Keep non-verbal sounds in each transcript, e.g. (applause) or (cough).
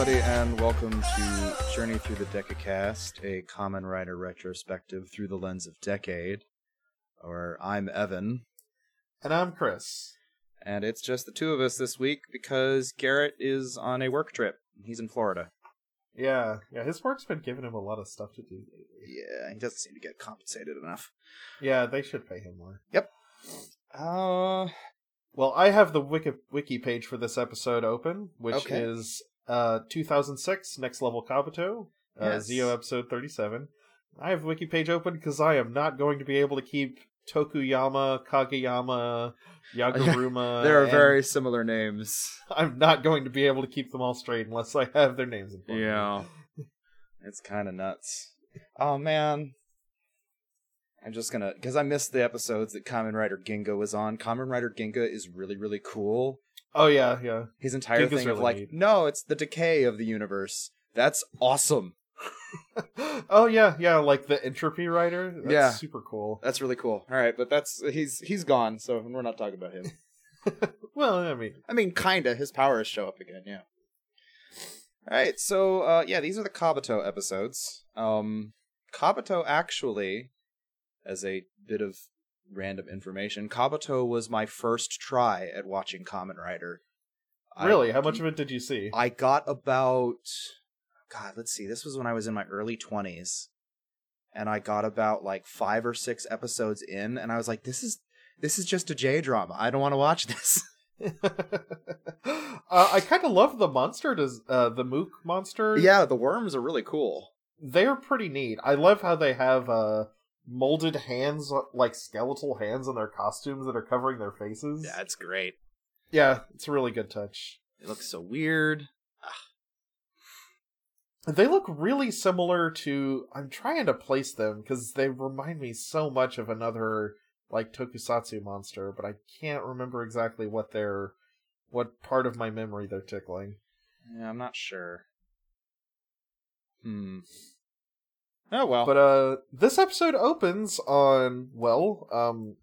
everybody, and welcome to Journey Through the Decacast, a Kamen Rider retrospective through the lens of Decade. Or I'm Evan, And I'm Chris. and it's just the two of us this week because Garrett is on a work trip. He's in Florida. Yeah, yeah, his work's been giving him a lot of stuff to do lately. Yeah, he doesn't seem to get compensated enough. Yeah, they should pay him more. Yep. Uh, Well, I have the wiki, wiki page for this episode open, which Okay. is uh 2006 Next Level Kabuto, uh, Yes. Zi-O episode 37. I have wiki page open because I am not going to be able to keep Tokuyama, Kageyama, Yaguruma. (laughs) there are very similar names. (laughs) I'm not going to be able to keep them all straight unless I have their names in front. Yeah. (laughs) It's kind of nuts. Oh man. I'm just gonna because I missed the episodes that Kamen Rider Ginga was on. Kamen Rider Ginga is really really cool. Oh yeah, yeah. His entire thing of like, neat. no, it's the decay of the universe. That's awesome. (laughs) oh yeah, yeah, like the entropy writer. That's Yeah. super cool. That's really cool. All right, but that's he's he's gone, so we're not talking about him. (laughs) Well, I mean, I mean, kinda. His powers show up again. Yeah. All right, so uh, yeah, these are the Kabuto episodes. Um, Kabuto actually, as a bit of random information, Kabuto was my first try at watching Kamen Rider. I- really, how much of it did you see? I got about God, let's see. This was when I was in my early 20s. And I got about like 5 or 6 episodes in and I was like this is this is just a J drama. I don't want to watch this. (laughs) uh, I kind of love the monster. Does uh, the Mook monster? yeah, the worms are really cool. they're pretty neat. I love how they have uh, molded hands, like skeletal hands, on their costumes that are covering their faces. That's great. yeah, it's a really good touch. It looks so weird. They look really similar to. I'm trying to place them because they remind me so much of another like tokusatsu monster, but I can't remember exactly what they're, what part of my memory they're tickling. Yeah, I'm not sure. Hmm. Oh well. But uh, this episode opens on well, um,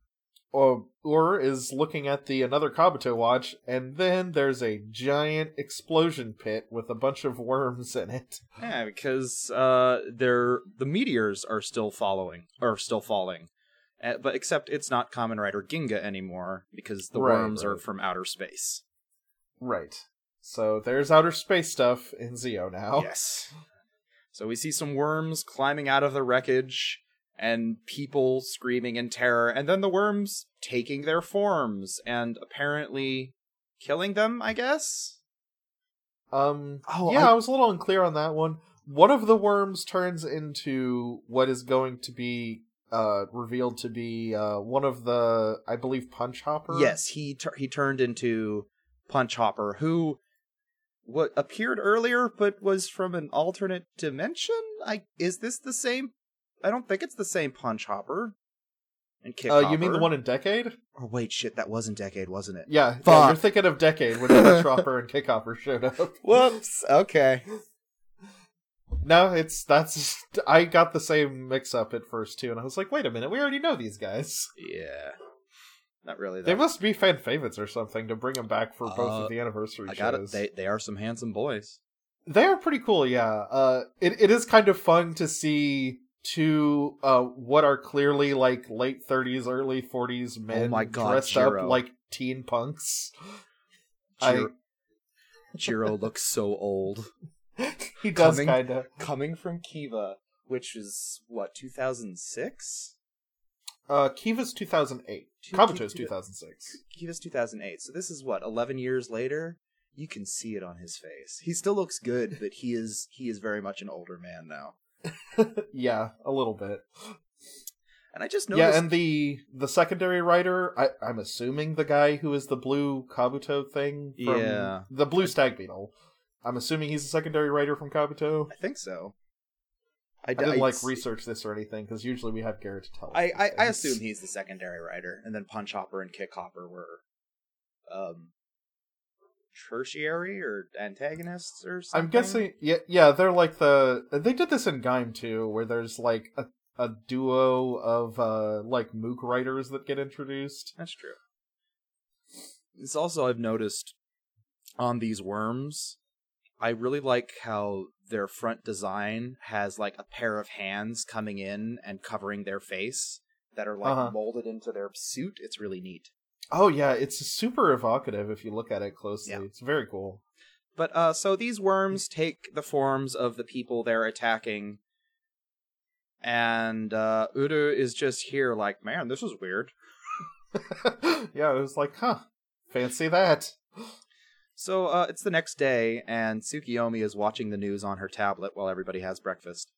Ur is looking at the another Kabuto watch, and then there's a giant explosion pit with a bunch of worms in it. yeah, because uh, they're the meteors are still following or still falling, uh, but except it's not Kamen Rider Ginga anymore because the Right, worms are from outer space. Right. So there's outer space stuff in Zi-O now. Yes. So we see some worms climbing out of the wreckage and people screaming in terror, and then the worms taking their forms and apparently killing them, I guess? Um. Oh, yeah, I- I... was a little unclear on that one. One of the worms turns into what is going to be uh revealed to be uh one of the I believe Punch Hopper. Yes, he tur- he turned into Punch Hopper, who what appeared earlier but was from an alternate dimension. I is this the same? I don't think it's the same Punch Hopper. And Kick Uh, you mean the one in Decade? Oh wait, shit, that wasn't Decade, wasn't it? Yeah, yeah you're thinking of Decade when Punch Hopper and Kick Hopper showed up. (laughs) (laughs) Whoops. Okay. No, it's that's I got the same mix up at first too, and I was like, wait a minute, we already know these guys. Yeah. Not really. They must be fan favorites or something to bring them back for both Uh, of the anniversary I got it. shows. They they are some handsome boys. They are pretty cool, yeah. Uh, it it is kind of fun to see two uh what are clearly like late thirties, early forties men Oh my God, dressed Jiro. up like teen punks. (gasps) I- Jiro, Jiro looks so old. (laughs) he does kind of. Coming from Kiva, which is what 2006. Uh, Kiva's two thousand eight. Kabuto's Kiva- two thousand six. Kiva's 2008. So this is what 11 years later. You can see it on his face. He still looks good, but he is he is very much an older man now. (laughs) yeah, a little bit. And I just noticed. Yeah, and the the secondary writer, I, I'm assuming the guy who is the blue Kabuto thing from Yeah. the blue stag beetle. I'm assuming he's a secondary writer from Kabuto. I think so. I, I didn't I- like research this or anything because usually we have Garrett to tell us. I, I, I assume he's the secondary writer, and then Punch Hopper and Kick Hopper were um tertiary or antagonists or something. I'm guessing. Yeah, yeah, they're like the. They did this in Gaim too, where there's like a a duo of uh like Mook writers that get introduced. That's true. It's also I've noticed on these worms, I really like how their front design has like a pair of hands coming in and covering their face that are like Uh-huh. molded into their suit. It's really neat. Oh yeah, it's super evocative if you look at it closely. Yeah. It's very cool. But uh so these worms take the forms of the people they're attacking. And uh Uru is just here like, man, this is weird. (laughs) yeah, it was like, huh, fancy that. So uh it's the next day and Tsukiyomi is watching the news on her tablet while everybody has breakfast.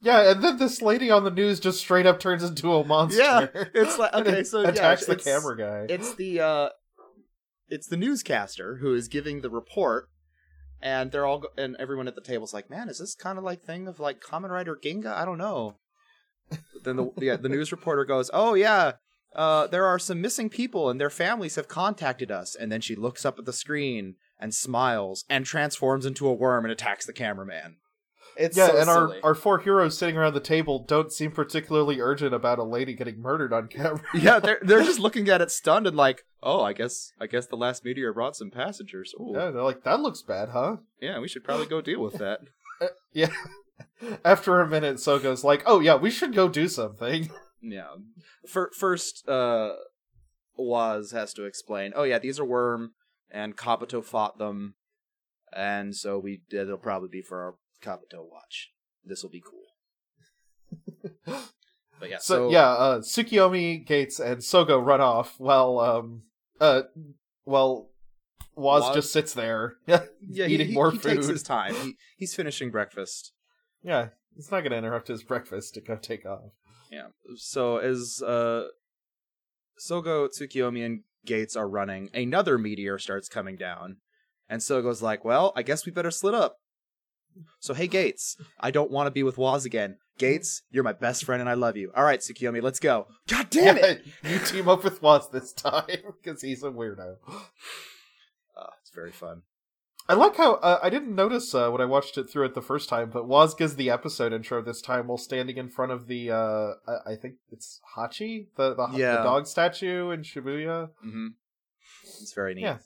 Yeah, and then this lady on the news just straight up turns into a monster. Yeah, it's like- (laughs) okay, so, yeah, attacks the camera guy. It's the uh it's the newscaster who is giving the report and they're all go- and everyone at the table's like, "Man, is this kind of like thing of like Kamen Rider Ginga? I don't know." then the yeah, the news reporter goes, "Oh yeah, uh, there are some missing people and their families have contacted us." And then she looks up at the screen and smiles and transforms into a worm and attacks the cameraman. It's yeah, so and our, silly. our four heroes sitting around the table don't seem particularly urgent about a lady getting murdered on camera. (laughs) yeah, they're they're just (laughs) looking at it stunned and like, "Oh, I guess I guess the last meteor brought some passengers." Ooh. Yeah, they're like, that looks bad, huh? Yeah, we should probably go deal with that. (laughs) Yeah. After a minute, Sogo's like, oh yeah, we should go do something. Yeah. For, first, uh, Woz has to explain. Oh yeah, these are Worm, and Kabuto fought them, and so we it'll probably be for our Kabuto watch. This will be cool. (laughs) But yeah, So, so, yeah, uh, Tsukiyomi, Geiz, and Sogo run off while um uh while Woz, Woz- just sits there. Yeah, (laughs) yeah, he, eating he- more he takes his time. He, he's finishing breakfast. yeah. he's not gonna interrupt his breakfast to go take off. Yeah. So as uh Sogo, Tsukiyomi, and Geiz are running, another meteor starts coming down. And Sogo's like, Well, I guess we better split up. So hey Geiz, I don't want to be with Woz again. Geiz, you're my best friend and I love you. All right, Tsukiyomi, let's go. God damn it! (laughs) you team up with Woz this time because he's a weirdo. Uh, it's very fun. I like how uh, I didn't notice uh, when I watched it through it the first time, but Woz gives the episode intro this time while standing in front of the uh, I I think it's Hachi, the the, Yeah. the dog statue in Shibuya. hmm It's very neat. Yeah,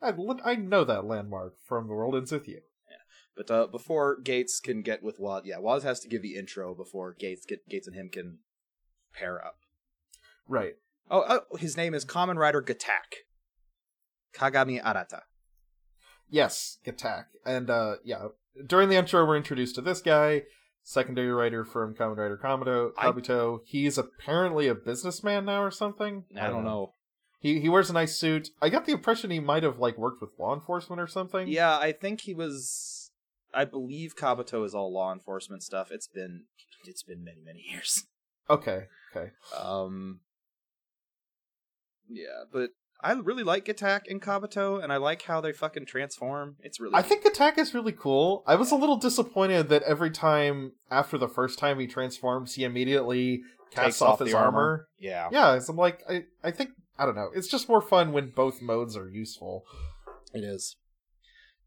I, I know that landmark from the World Ends with You. Yeah. But uh, before Geiz can get with Woz, yeah, Woz has to give the intro before Geiz get Geiz and him can pair up. Right. Oh, oh his name is Kamen Rider Gatack. Kagami Arata. Yes, attack. And uh yeah, during the intro we're introduced to this guy, secondary writer from Kamen Rider Kabuto. I- Kabuto. He's apparently a businessman now or something. I don't know. He he wears a nice suit. I got the impression he might have like worked with law enforcement or something. Yeah, I think he was. I believe Kabuto is all law enforcement stuff. It's been it's been many many years. Okay. Okay. Um. Yeah, but I really like Attack and Kabuto, and I like how they fucking transform. It's really. I think attack is really cool. I was a little disappointed that every time after the first time he transforms, he immediately casts Takes off, off his armor. armor. Yeah, Yeah, so I'm like, I I think I don't know. It's just more fun when both modes are useful. it is.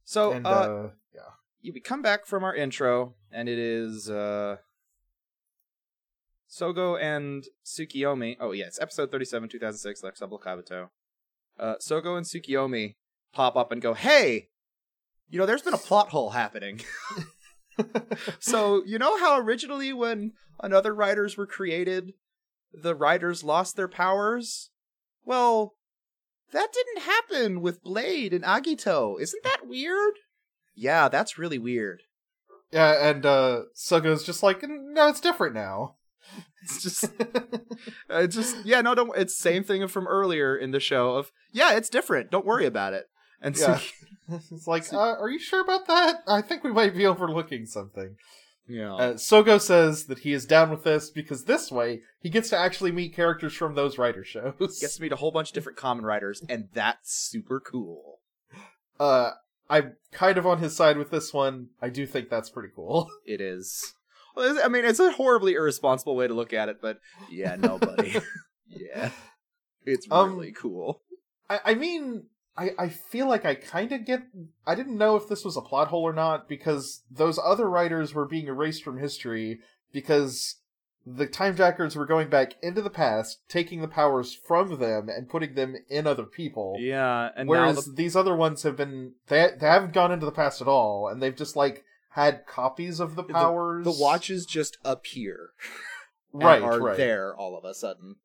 So, and uh, uh, yeah. we come back from our intro, and it is uh Sogo and Tsukiyomi. Oh yeah, it's episode thirty-seven, two thousand six, Lex Kabuto. Uh, Sogo and Tsukiyomi pop up and go, "Hey, you know, there's been a plot hole happening." (laughs) so you know how originally when another writers were created, the writers lost their powers. Well, that didn't happen with Blade and Agito. Isn't that weird? Yeah, that's really weird. Yeah, and uh Sogo's just like, no, it's different now. (laughs) It's just, it's just, yeah, no, don't. It's same thing from earlier in the show of, yeah, it's different. Don't worry about it. And Yeah. Suki, (laughs) (laughs) it's like, uh, are you sure about that? I think we might be overlooking something. yeah, Uh, Sogo says that he is down with this because this way he gets to actually meet characters from those writer shows. gets to meet a whole bunch of different Kamen Riders, and that's super cool. Uh, I'm kind of on his side with this one. I do think that's pretty cool. It is. I mean, it's a horribly irresponsible way to look at it, but yeah, nobody. (laughs) yeah, it's Um, really cool. I, I mean, I, I feel like I kind of get. I didn't know if this was a plot hole or not because those other writers were being erased from history because the time jackers were going back into the past, taking the powers from them and putting them in other people. Yeah, and Whereas now the, these other ones have been they they haven't gone into the past at all, and they've just like had copies of the the- powers. the watches just appear, (laughs) right, are right. there all of a sudden.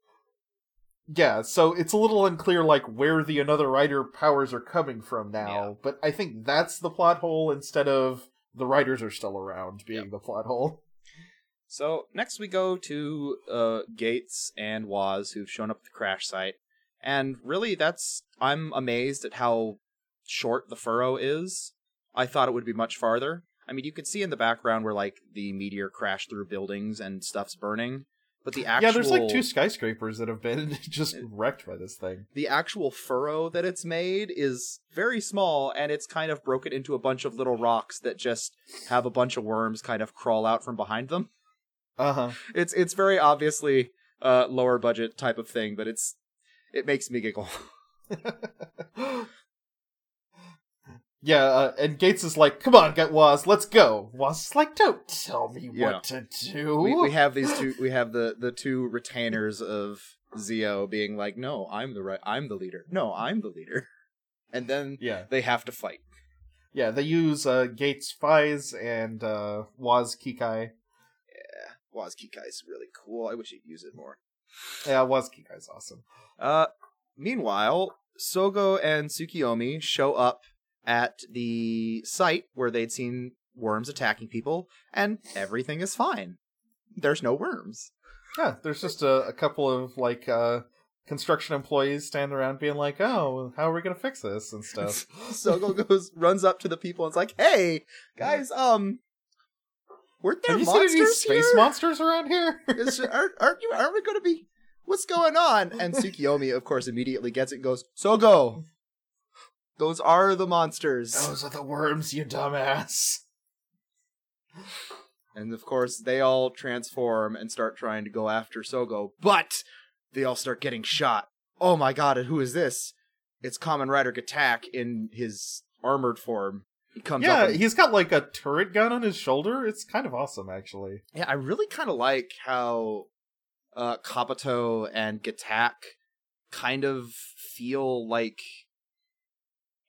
Yeah, so it's a little unclear like where the another writer powers are coming from now, Yeah. but I think that's the plot hole instead of the writers are still around being Yep. the plot hole. So next we go to uh, Geiz and Woz, who've shown up at the crash site, and really that's I'm amazed at how short the furrow is. I thought it would be much farther. I mean, you could see in the background where like the meteor crashed through buildings and stuff's burning, but the actual Yeah, there's like two skyscrapers that have been (laughs) just wrecked by this thing. the actual furrow that it's made is very small and it's kind of broken into a bunch of little rocks that just have a bunch of worms kind of crawl out from behind them. Uh huh. It's it's very obviously uh lower budget type of thing, but it's it makes me giggle. (laughs) yeah, uh, and Geiz is like, "Come on, get Woz, let's go." Woz is like, "Don't tell me Yeah. what to do." we, we have these two we have the the two retainers of Zi-O being like, "No, I'm the right I'm the leader. No, I'm the leader." (laughs) And then yeah, they have to fight. yeah. They use uh, Geiz Faiz and uh, Woz Kikai. Yeah, Woz Kikai's really cool. I wish he'd use it more. Yeah, Woz Kikai's awesome. Uh, meanwhile, Sogo and Tsukiyomi show up at the site where they'd seen worms attacking people, and everything is fine. There's no worms. Yeah, there's just a, a couple of like uh, construction employees standing around being like, "Oh, how are we gonna fix this?" and stuff. (laughs) Sogo goes, runs up to the people, and is like, "Hey, guys, um, weren't there Have you seen monsters any space here? monsters around here? Is- aren't, aren't you? Aren't we going to be? What's going on?" And Tsukiyomi, of course, immediately gets it. and Goes, Sogo, those are the monsters. Those are the worms, you dumbass. And of course, they all transform and start trying to go after Sogo, but they all start getting shot. Oh my god, and who is this? It's Kamen Rider Gatack in his armored form. He comes Yeah, up. and- he's got like a turret gun on his shoulder. It's kind of awesome, actually. yeah, I really kind of like how uh, Kabuto and Gatack kind of feel like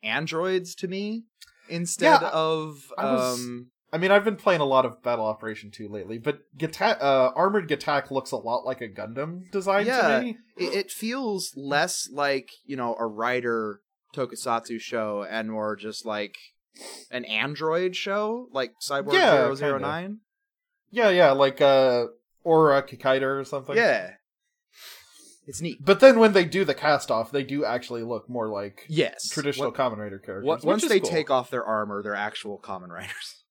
androids to me instead Yeah, of I was- um I mean, I've been playing a lot of Battle Operation 2 lately, but Gata- uh, Armored Gatack looks a lot like a Gundam design Yeah. to me. it, it feels less like you know a writer tokusatsu show and more just like an android show like cyborg Yeah, 009 Yeah, yeah, like uh, or a Kikaider or something. yeah it's neat But then when they do the cast off, they do actually look more like yes traditional What- Kamen Rider characters. what- once they cool. take off their armor they're actual Kamen Riders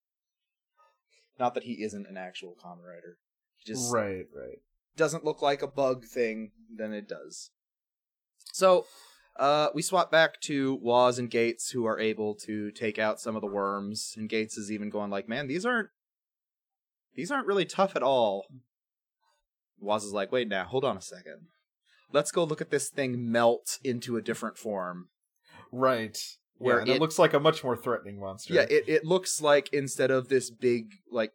(laughs) not that he isn't an actual Kamen Rider he just right, right. doesn't look like a bug thing, then it does. So, uh, we swap back to Woz and Geiz, who are able to take out some of the worms, and Geiz is even going like, "Man, these aren't these aren't really tough at all." Woz is like, "Wait now, hold on a second. Let's go look at this thing melt into a different form." Right. Where yeah, and it, it- looks like a much more threatening monster. Yeah, it it looks like instead of this big like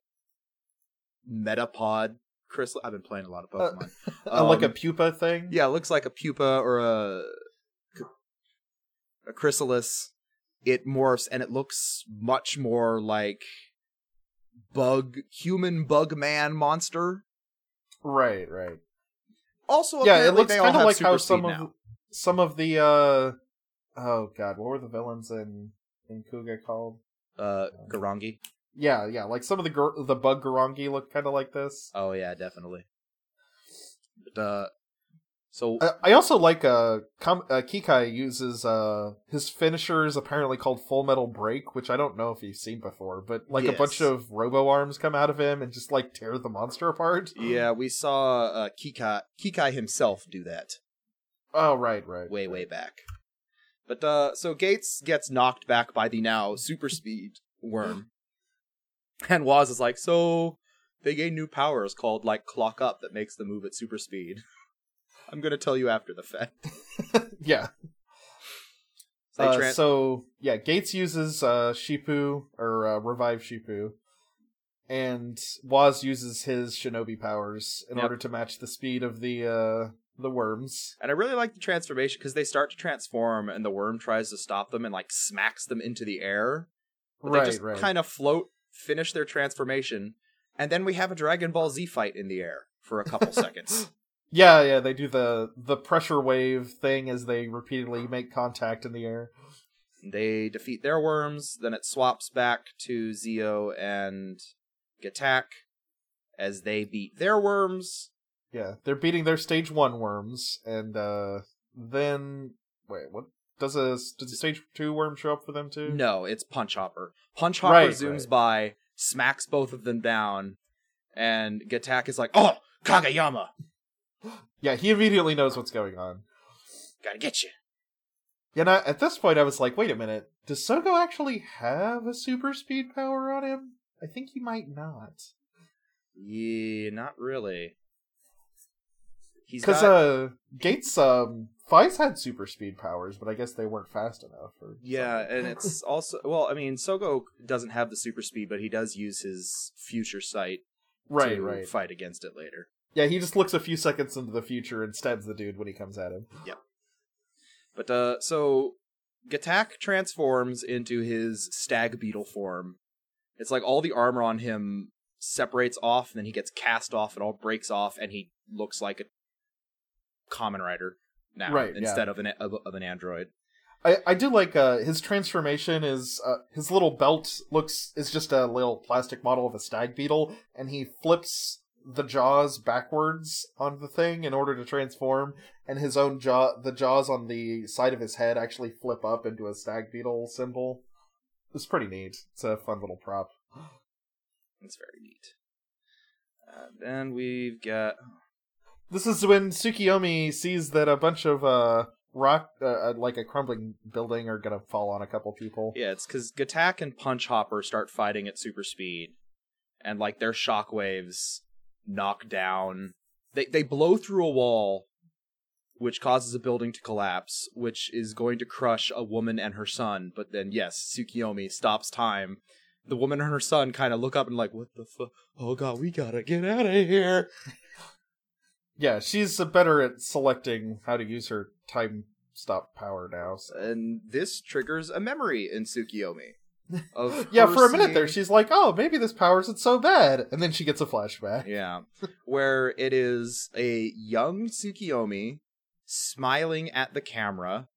metapod crystal. I've been playing a lot of Pokemon. (laughs) Uh, like a Um, pupa thing. Yeah, it looks like a pupa or a a chrysalis. It morphs and it looks much more like bug human bug man monster. Right, right. Also, yeah, it looks kind of like how some speed of some of the uh oh god, what were the villains in in Kuuga called? uh Grongi. Yeah, yeah, like some of the gr- the bug Grongi look kind of like this. Oh yeah, definitely. But uh, so Uh, I also like uh, Com- uh Kikai uses uh his finisher is apparently called Full Metal Break, which I don't know if you've seen before, but like a bunch of robo arms come out of him and just like tear the monster apart. yeah, we saw uh Kikai Kikai himself do that. Oh right, right. way way back. But uh so Geiz gets knocked back by the now super speed worm. (gasps) And Woz is like, so they gain new powers called like clock up that makes them move at super speed. (laughs) I'm gonna tell you after the fact. (laughs) yeah. So Uh, so yeah, Geiz uses uh Shippu or uh, revive Shippu, and Woz uses his shinobi powers in Yep. order to match the speed of the uh the worms. And I really like the transformation because they start to transform, and the worm tries to stop them and like smacks them into the air. But right, they just right. kind of float, finish their transformation, and then we have a Dragon Ball Z fight in the air for a couple (laughs) seconds. Yeah, yeah, they do the the pressure wave thing as they repeatedly make contact in the air. They defeat their worms, then it swaps back to Zi-O and Gatack as they beat their worms. Yeah, they're beating their stage one worms, and uh then wait, what does a does a stage two worm show up for them too? No, it's Punch Hopper. Punch Hopper Right, zooms right. by, smacks both of them down, and Gatack is like, "Oh, Kageyama, Yeah, he immediately knows what's going on. gotta get you." Yeah, I, at this point, I was like, wait a minute, does Sogo actually have a super speed power on him? I think he might not. Yeah, not really. He's Because got, uh, Geiz, um, Faiz had super speed powers, but I guess they weren't fast enough. Or yeah, something. and it's (laughs) also well, I mean, Sogo doesn't have the super speed, but he does use his future sight right, to right. fight against it later. Yeah, he just looks a few seconds into the future and stabs the dude when he comes at him. Yep. But uh, so Gatack transforms into his stag beetle form. It's like all the armor on him separates off, and then he gets cast off. It all breaks off, and he looks like a Kamen Rider now Right, yeah. instead of an of, of an android. I, I do like uh, his transformation is uh, his little belt looks is just a little plastic model of a stag beetle, and he flips the jaws backwards on the thing in order to transform, and his own jaw the jaws on the side of his head actually flip up into a stag beetle symbol. It's pretty neat. It's a fun little prop. (gasps) It's very neat. And then we've got This is when Tsukiyomi sees that a bunch of uh rock uh, uh, like a crumbling building are gonna fall on a couple people. yeah, it's because Gatack and Punch Hopper start fighting at super speed, and like their shockwaves knock down. They they blow through a wall, which causes a building to collapse, which is going to crush a woman and her son. But then, yes, Tsukiyomi stops time. The woman and her son kind of look up and like, "What the fuck? Oh god, we gotta get out of here!" (laughs) Yeah, she's better at selecting how to use her time stop power now. so- And this triggers a memory in Tsukiyomi. (laughs) Yeah, for a minute there, she's like, "Oh, maybe this power isn't so bad," and then she gets a flashback. Yeah. Where it is a young Tsukiyomi smiling at the camera.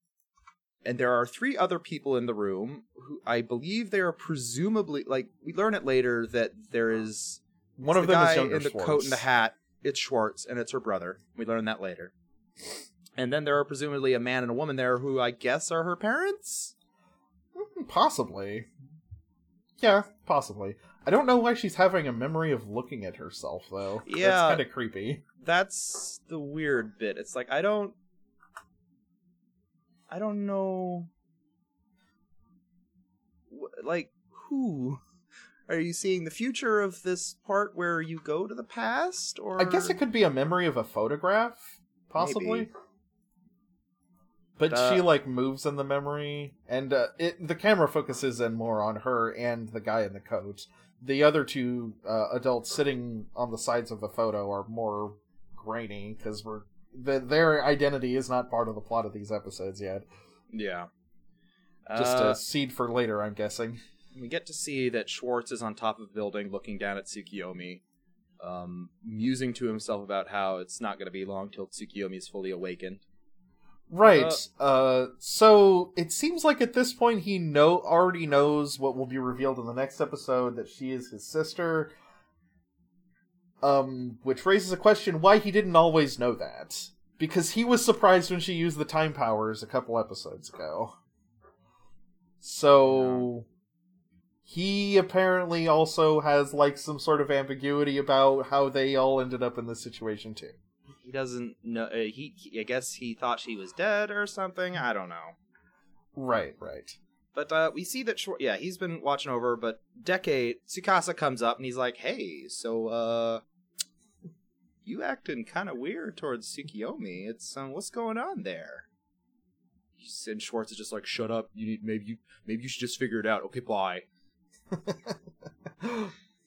And there are three other people in the room who I believe they are presumably like we learn it later that there is One of the them guy is younger in the Swartz. coat and the hat. It's Swartz and it's her brother. We learn that later. And then there are presumably a man and a woman there who I guess are her parents. Mm, Possibly. Yeah, possibly. I don't know why she's having a memory of looking at herself though. Yeah. That's kind of creepy. that's the weird bit. It's like I don't I don't know like who are you seeing the future of this part where you go to the past or I guess it could be a memory of a photograph, possibly. Maybe. But Uh, she like moves in the memory, and uh, it the camera focuses in more on her and the guy in the coat. The other two uh, adults sitting on the sides of the photo are more grainy because we're the, their identity is not part of the plot of these episodes yet. yeah Just Uh, a seed for later, I'm guessing. we get to see that Swartz is on top of a building looking down at Tsukiyomi um musing to himself about how it's not going to be long till Tsukiyomi is fully awakened Right. Uh, so it seems like at this point he know already knows what will be revealed in the next episode that she is his sister. Um, which raises a question why he didn't always know that. Because he was surprised when she used the time powers a couple episodes ago. So he apparently also has like some sort of ambiguity about how they all ended up in this situation too. He doesn't know uh, he, he i guess he thought she was dead or something i don't know Right, right. but uh we see that Schwar- yeah he's been watching over but decade tsukasa comes up and he's like hey so uh you acting kind of weird towards Tsukiyomi. It's um, what's going on there? And Swartz is just like, "Shut up! You need maybe you maybe you should just figure it out." Okay, bye. (laughs)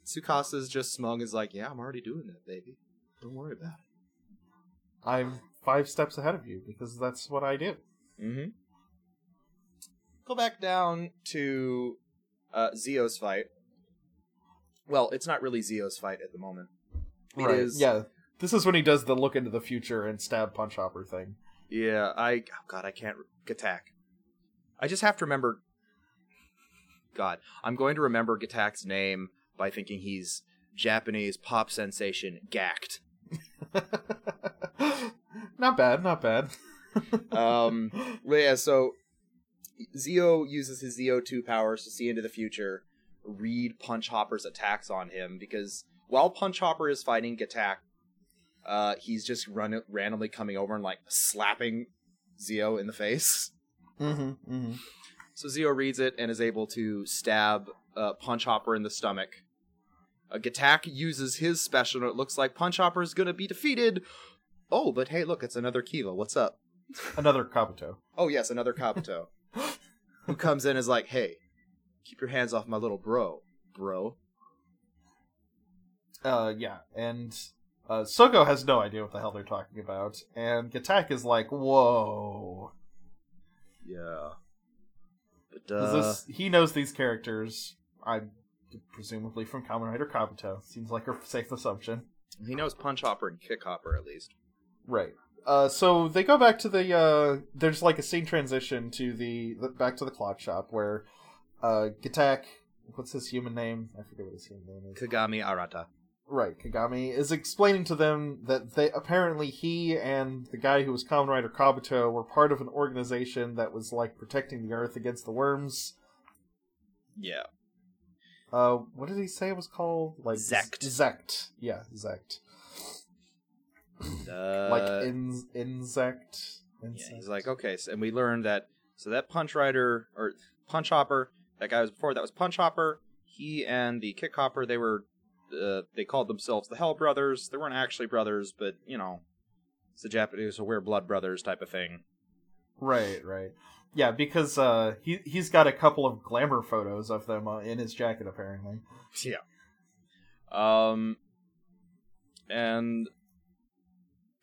Tsukasa's just smug is like, yeah, I'm already doing that, baby. Don't worry about it. I'm five steps ahead of you because that's what I do. Mm-hmm. Go back down to uh, Zi-O's fight. Well, it's not really Zi-O's fight at the moment. It is- Yeah. This is when he does the look into the future and stab punch hopper thing. Yeah, I oh god, I can't attack. I just have to remember. God, I'm going to remember Gatack's name by thinking he's Japanese pop sensation Gackt. (laughs) not bad, not bad. (laughs) Um, but yeah, so Zi-O uses his Zio2 powers to see into the future, read Punch Hopper's attacks on him because while Punch Hopper is fighting Gatack, uh, he's just run- randomly coming over and like slapping Zi-O in the face. mm-hmm, mm-hmm. So Zi-O reads it and is able to stab uh, Punch Hopper in the stomach. Uh, Gatack uses his special, and it looks like Punch Hopper is going to be defeated. Oh, but hey, look, it's another Kiva. What's up? Another Kabuto. Oh, yes, another Kabuto. (laughs) who comes in and is like, hey, keep your hands off my little bro, bro. Uh, yeah, and uh, Sogo has no idea what the hell they're talking about, and Gatack is like, "Whoa!" Yeah. But, uh, this, he knows these characters. I presumably from Kamen Rider Kabuto. Seems like a safe assumption. he knows Punch Hopper and Kick Hopper, at least. Right. Uh, so they go back to the. Uh, there's like a scene transition to the, the back to the clock shop where uh, Gatack. What's his human name? I forget what his human name is. Kagami Arata. Right, Kagami is explaining to them that they apparently he and the guy who was Kamen Rider Kabuto were part of an organization that was like protecting the Earth against the worms. Yeah. Uh, what did he say it was called? Like Zect. Zect. Yeah, Zect. Uh, like in insect. Yeah, he's like, okay, so, and we learned that so that Punch Rider or Punch Hopper, that guy was before that was Punch Hopper. He and the Kick Hopper, they were, uh, they called themselves the Hell Brothers. They weren't actually brothers, but you know, it's the Japanese, so we're blood brothers type of thing. Right, right. Yeah, because uh, he he's got a couple of glamour photos of them uh, in his jacket apparently. (laughs) Yeah. Um, and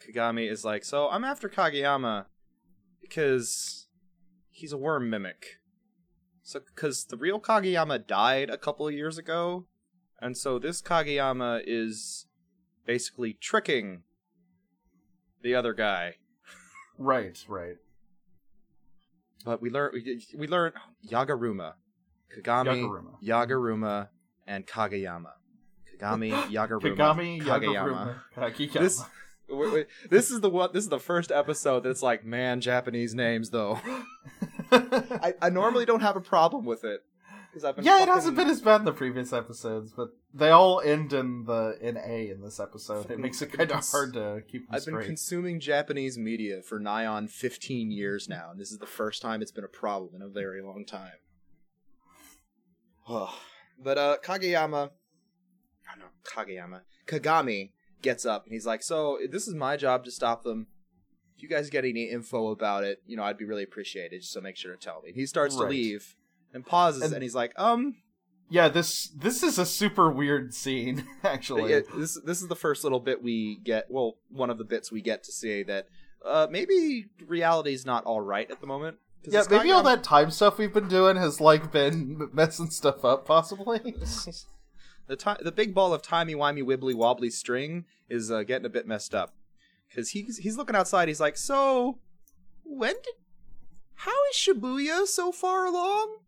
Kagami is like, so I'm after Kageyama because he's a worm mimic. So, because the real Kageyama died a couple of years ago, and so this Kageyama is basically tricking the other guy. Right, right. But we learn we, we learn Yagaruma, Kagami, Yagaruma. Yagaruma, and Kagayama. (gasps) Kagami, Yagaruma, Kagami, Kageyama. Yagaruma, This, wait, wait, this is the one. This is the first episode that's like, man, Japanese names though. (laughs) I, I normally don't have a problem with it because I've been yeah, it hasn't been as bad in the previous episodes, but they all end in the in A in this episode. It makes it kind of hard to keep I've been consuming Japanese media for nigh on 15 years now, and this is the first time it's been a problem in a very long time. but uh, Kageyama, oh no, Kageyama, Kagami gets up and he's like, "So this is my job to stop them. If you guys get any info about it, you know, I'd be really appreciated. So make sure to tell me." He starts to leave and pauses, And- and, he's like, "Um." yeah, this this is a super weird scene (laughs) actually. Yeah, this this is the first little bit we get. Well, one of the bits we get to see that uh, maybe reality's not all right at the moment Yeah, maybe all that time stuff we've been doing has like been (laughs) messing stuff up, possibly. (laughs) the ti- the big ball of timey wimey wibbly wobbly string is uh, getting a bit messed up because he's he's looking outside. He's like, so when did how is Shibuya so far along?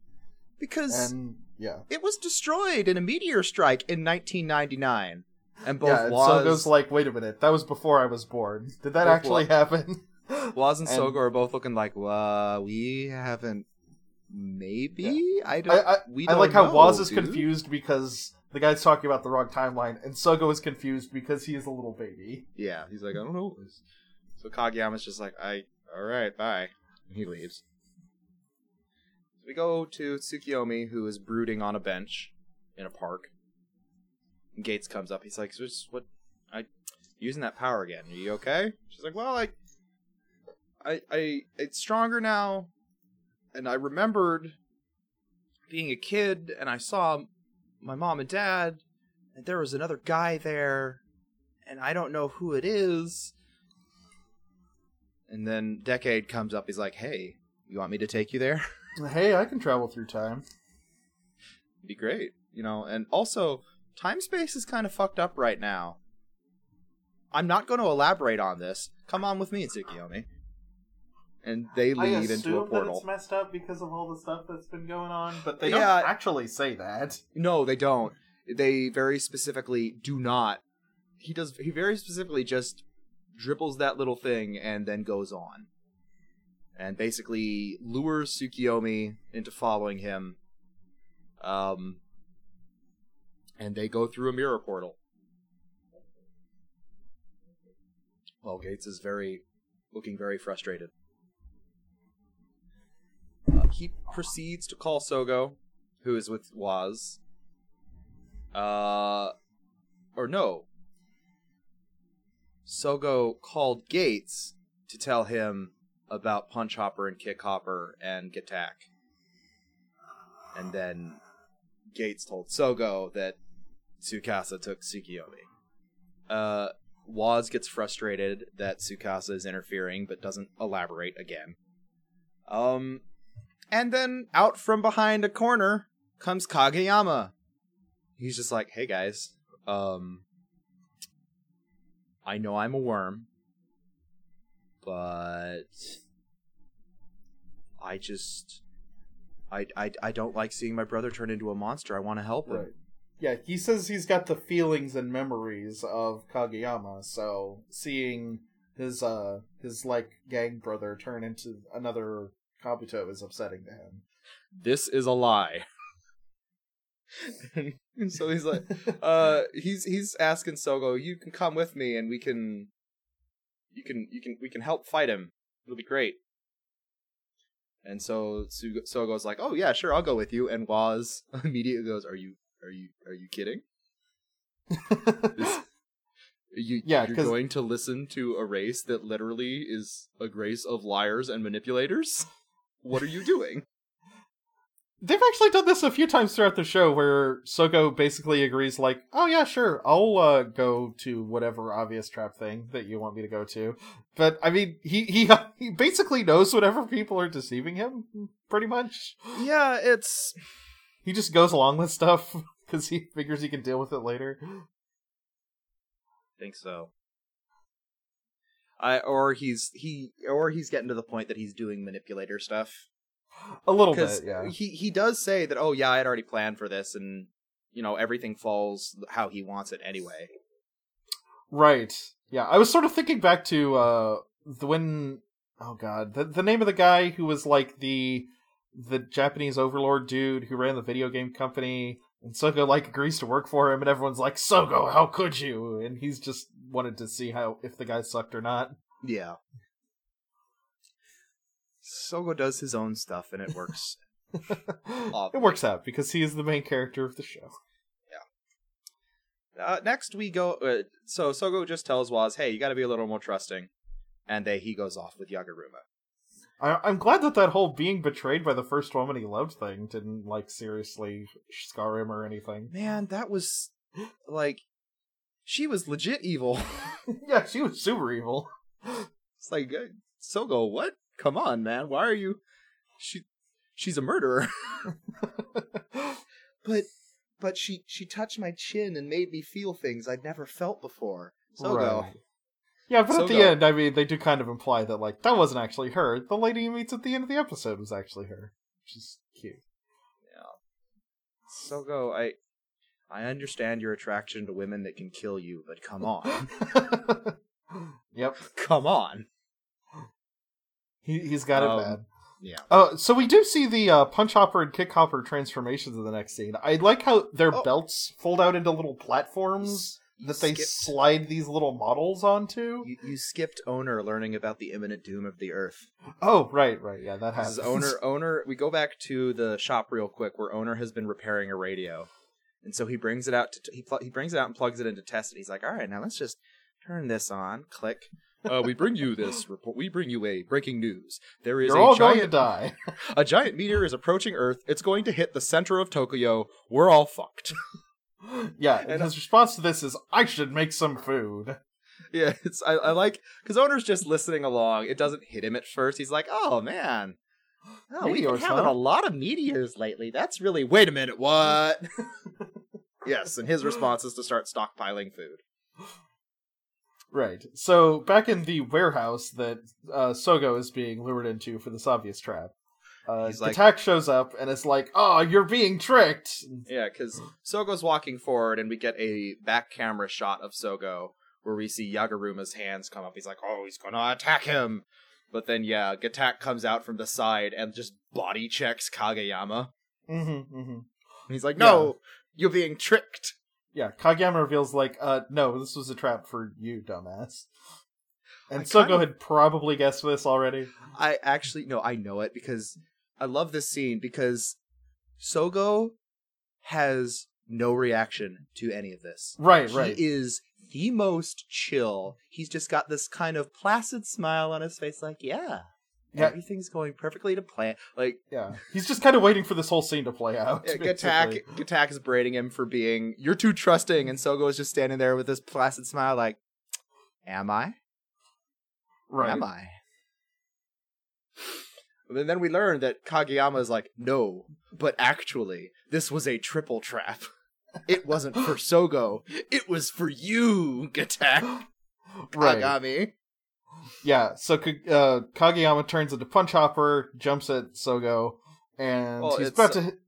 Because and yeah, it was destroyed in a meteor strike in 1999, and both yeah. And Woz, Sogo's like, wait a minute, that was before I was born. Did that Both actually happen? (laughs) Woz and and- Sogo are both looking like, uh, we haven't. Maybe I don't. I, I, we don't I like how know, Woz is dude. confused because the guy's talking about the wrong timeline, and Sogo is confused because he is a little baby. Yeah, he's like, I don't know. So Kageyama's just like, I, all right, bye. And he leaves. We go to Tsukiyomi, who is brooding on a bench in a park. Geiz comes up. He's like, what? I using that power again. Are you okay? She's like, well, I, I, I, it's stronger now, and I remembered being a kid, and I saw my mom and dad, and there was another guy there, and I don't know who it is. And then Decade comes up. He's like, "Hey, you want me to take you there?" (laughs) Hey, I can travel through time. It'd be great, you know. And also, time space is kind of fucked up right now. I'm not going to elaborate on this. Come on with me, Tsukiyomi. And they lead into a portal. messed up because of all the stuff that's been going on, but they Yeah. don't actually say that. No, they don't. They very specifically do not. He does. He very specifically just dribbles that little thing and then goes on, and basically lures Tsukiyomi into following him. Um, and they go through a mirror portal. Well, Geiz is very, looking very frustrated. Uh, he proceeds to call Sogo, who is with Woz. Uh, or no. Sogo called Geiz to tell him about Punch Hopper and Kick Hopper and Gatack. And then Geiz told Sogo that Tsukasa took Tsukiyomi. Uh, Woz gets frustrated that Tsukasa is interfering, but doesn't elaborate again. Um, and then out from behind a corner comes Kageyama. He's just like, "Hey guys, um, I know I'm a worm, but I just, I, I, I don't like seeing my brother turn into a monster. I want to help him." Right. Yeah, he says he's got the feelings and memories of Kageyama, so seeing his uh his like gang brother turn into another Kabuto is upsetting to him. This is a lie. (laughs) (laughs) so he's like, uh he's he's asking Sogo, you can come with me and we can you can you can we can help fight him. It'll be great. And so Sogo's like, "Oh yeah, sure, I'll go with you." And Woz (laughs) immediately goes, "Are you are you are you kidding? (laughs) You Yeah, you're going to listen to a race that literally is a race of liars and manipulators? (laughs) What are you doing?" They've actually done this a few times throughout the show where Sogo basically agrees like, "Oh yeah, sure. I'll uh, go to whatever obvious trap thing that you want me to go to." But I mean, he he (laughs) he basically knows whatever people are deceiving him pretty much. Yeah, it's He just goes along with stuff (laughs) cuz he figures he can deal with it later. think so. I or he's he or he's getting to the point that he's doing manipulator stuff A little bit, yeah. he he does say that oh yeah I had already planned for this and you know everything falls how he wants it anyway. Right. Yeah, I was sort of thinking back to uh the when oh god, the the name of the guy who was like the the Japanese overlord dude who ran the video game company and Sogo like agrees to work for him and everyone's like, "Sogo, how could you?" and he's just wanted to see how if the guy sucked or not. Yeah. Sogo does his own stuff and it works. (laughs) it works out because he is the main character of the show. Yeah. Uh, next we go. Uh, so Sogo just tells Woz, "Hey, you got to be a little more trusting," and they he goes off with Yaguruma. I, I'm glad that that whole being betrayed by the first woman he loved thing didn't like seriously scar him or anything. Man, that was like she was legit evil. (laughs) (laughs) yeah, she was super evil. It's like uh, Sogo, what? Come on, man. Why are you? She, she's a murderer. (laughs) (laughs) but, but she she touched my chin and made me feel things I'd never felt before. Sogo. Right. Yeah, but at the Sogo. end, I mean, they do kind of imply that like that wasn't actually her. The lady he meets at the end of the episode was actually her, which is cute. Yeah. So go. I, I understand your attraction to women that can kill you, but come on, (laughs) yep, come on. He he's got it Um, bad. Yeah. Uh, so we do see the uh, punch hopper and kick hopper transformations in the next scene. I like how their Oh. belts fold out into little platforms You that they slide these little models onto. You, you skipped owner learning about the imminent doom of the earth. Oh, right, right, yeah, that happens. owner (laughs) owner we go back to the shop real quick where owner has been repairing a radio and so he brings it out to he, pl- he brings it out and plugs it in to test it he's like all right now let's just turn this on click uh, we bring you this report we bring you a breaking news there is You're a all going to giant die. (laughs) a giant meteor is approaching earth it's going to hit the center of tokyo we're all fucked (laughs) Yeah, and And- his response to this is, "I should make some food." Yeah, it's I, I like because owner's just listening along. It doesn't hit him at first. He's like, "Oh man, oh, we've been having huh? a lot of meteors lately. That's really wait a minute, what?" (laughs) yes, and his response is to start stockpiling food. Right. So back in the warehouse that uh, Sogo is being lured into for this obvious trap, uh, He's like- Gatack shows up and is like, "Oh, you're being tricked." Yeah, because Sogo's walking forward, and we get a back camera shot of Sogo where we see Yaguruma's hands come up. He's like, "Oh, he's gonna attack him," but then yeah, Gatack comes out from the side and just body checks Kageyama. Mm-hmm, mm-hmm. And he's like, "No, you're being tricked." Yeah, Kageyama reveals like, "Uh, no, this was a trap for you, dumbass." And I Sogo had probably guessed this already. I actually no, I know it because I love this scene because Sogo has no reaction to any of this. Right, he right. He is the most chill. He's just got this kind of placid smile on his face, like, yeah, Yeah. everything's going perfectly to plan. Like, Yeah, he's just kind of waiting for this whole scene to play out. Gatack. (laughs) Gatack is braiding him for being, you're too trusting, and Sogo is just standing there with this placid smile, like, am I? right? Am I? And then we learn that Kageyama is like, no, but actually, this was a triple trap. It wasn't for (gasps) Sogo. It was for you, Gatack. Right. Kagami. Yeah. So uh, Kageyama turns into Punch Hopper, jumps at Sogo, and Well, he's about to. hit-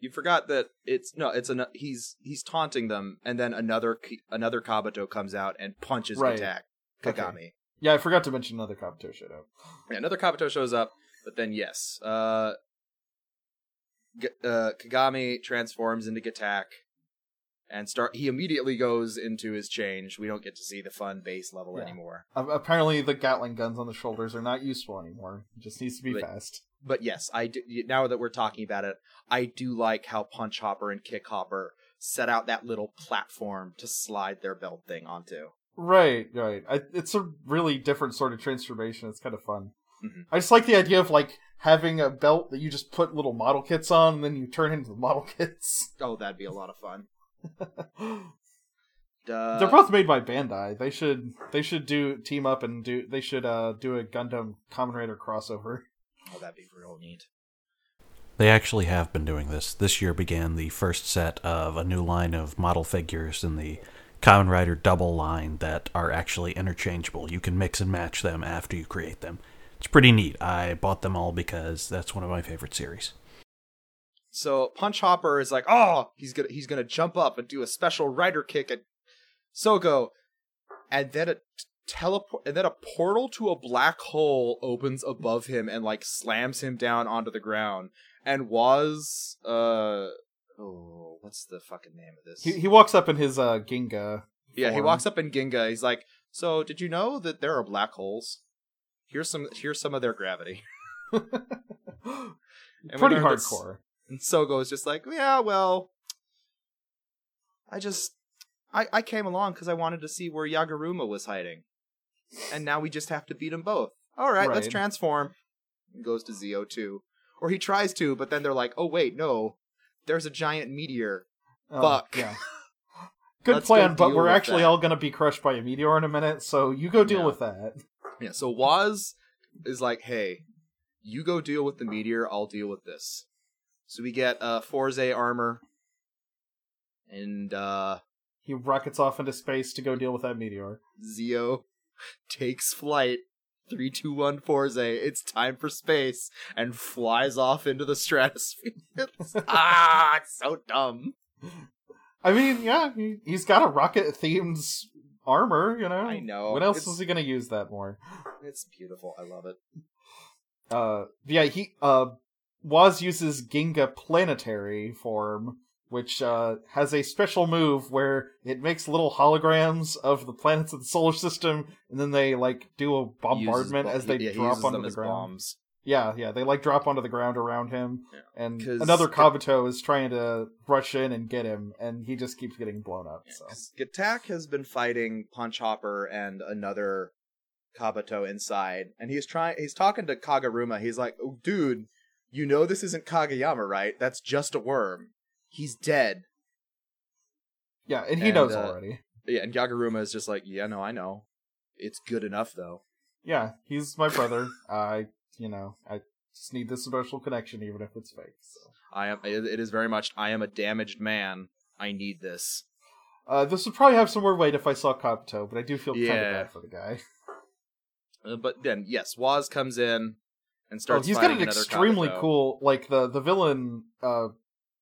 You forgot that it's no, it's an he's he's taunting them, and then another another Kabuto comes out and punches Right. Okay. Kagami. Yeah, I forgot to mention another Kabuto showed up. Yeah, another Kabuto shows up, but then yes, uh, G- uh, Kagami transforms into Gatack, and start. He immediately goes into his change. We don't get to see the fun base level Yeah. anymore. Uh, apparently, the Gatling guns on the shoulders are not useful anymore. It just needs to be But- fast. But yes, I do, now that we're talking about it, I do like how Punch Hopper and Kick Hopper set out that little platform to slide their belt thing onto. Right, right. I, it's a really different sort of transformation. It's kind of fun. Mhm. I just like the idea of like having a belt that you just put little model kits on, and then you turn into the model (laughs) kits. Oh, that'd be a lot of fun. Duh. They're both made by Bandai. They should they should do team up and do they should uh do a Gundam Kamen Rider crossover. Oh, that'd be real neat. They actually have been doing this. This year began the first set of a new line of model figures in the Kamen Rider double line that are actually interchangeable. You can mix and match them after you create them. It's pretty neat. I bought them all because that's one of my favorite series. So Punch Hopper is like, oh, he's gonna he's gonna jump up and do a special rider kick at Sogo, and then a t- teleport, and then a portal to a black hole opens above him and like slams him down onto the ground. And was uh oh, what's the fucking name of this? He he walks up in his uh Ginga. yeah, he walks up in Ginga. He's like, so did you know that there are black holes? Here's some here's some of their gravity. (laughs) Pretty learned that s- hardcore. And Sogo is just like, yeah, well, I just, I, I came along because I wanted to see where Yaguruma was hiding, and now we just have to beat them both. All right, let's transform. And goes to Zi-O two, or he tries to, but then they're like, oh wait, no, there's a giant meteor. Oh, Fuck. Yeah. (laughs) Good Let's plan, but we're actually that. all gonna be crushed by a meteor in a minute, so you go deal Yeah. with that. Yeah, so Woz is like, hey, you go deal with the meteor, I'll deal with this. So we get uh Forze armor, and uh He rockets off into space to go deal with that meteor. Zi-O (laughs) takes flight. Three, two, one, Forze. It's time for space, and flies off into the stratosphere. (laughs) (laughs) ah, it's so dumb. I mean, yeah, he, he's got a rocket themed armor, you know. I know. What else It's- is he gonna use that more? It's beautiful. I love it. Uh, yeah, he uh, Woz uses Ginga Planetary form, which uh has a special move where it makes little holograms of the planets of the solar system, and then they like do a bombardment as they yeah, drop onto the ground. bombs. Yeah, yeah, they like drop onto the ground around him, Yeah. and another Kabuto is trying to rush in and get him, and he just keeps getting blown up. So Gatack has been fighting Punch Hopper and another Kabuto inside, and he's trying. He's talking to Kagaruma. He's like, oh, "Dude, you know this isn't Kageyama, right? That's just a worm. He's dead." Yeah, and he And, knows uh, already. Yeah, and Yaguruma is just like, yeah, no, I know. It's good enough though. Yeah, he's my brother. (laughs) I, you know, I just need this emotional connection, even if it's fake. So. I am. It, is very much. I am a damaged man. I need this. Uh, this would probably have some more weight if I saw Kabuto, but I do feel kind of bad for the guy. (laughs) Uh, but then, yes, Woz comes in and Oh, starts. he's got an extremely Kabuto. cool, like the the villain, uh,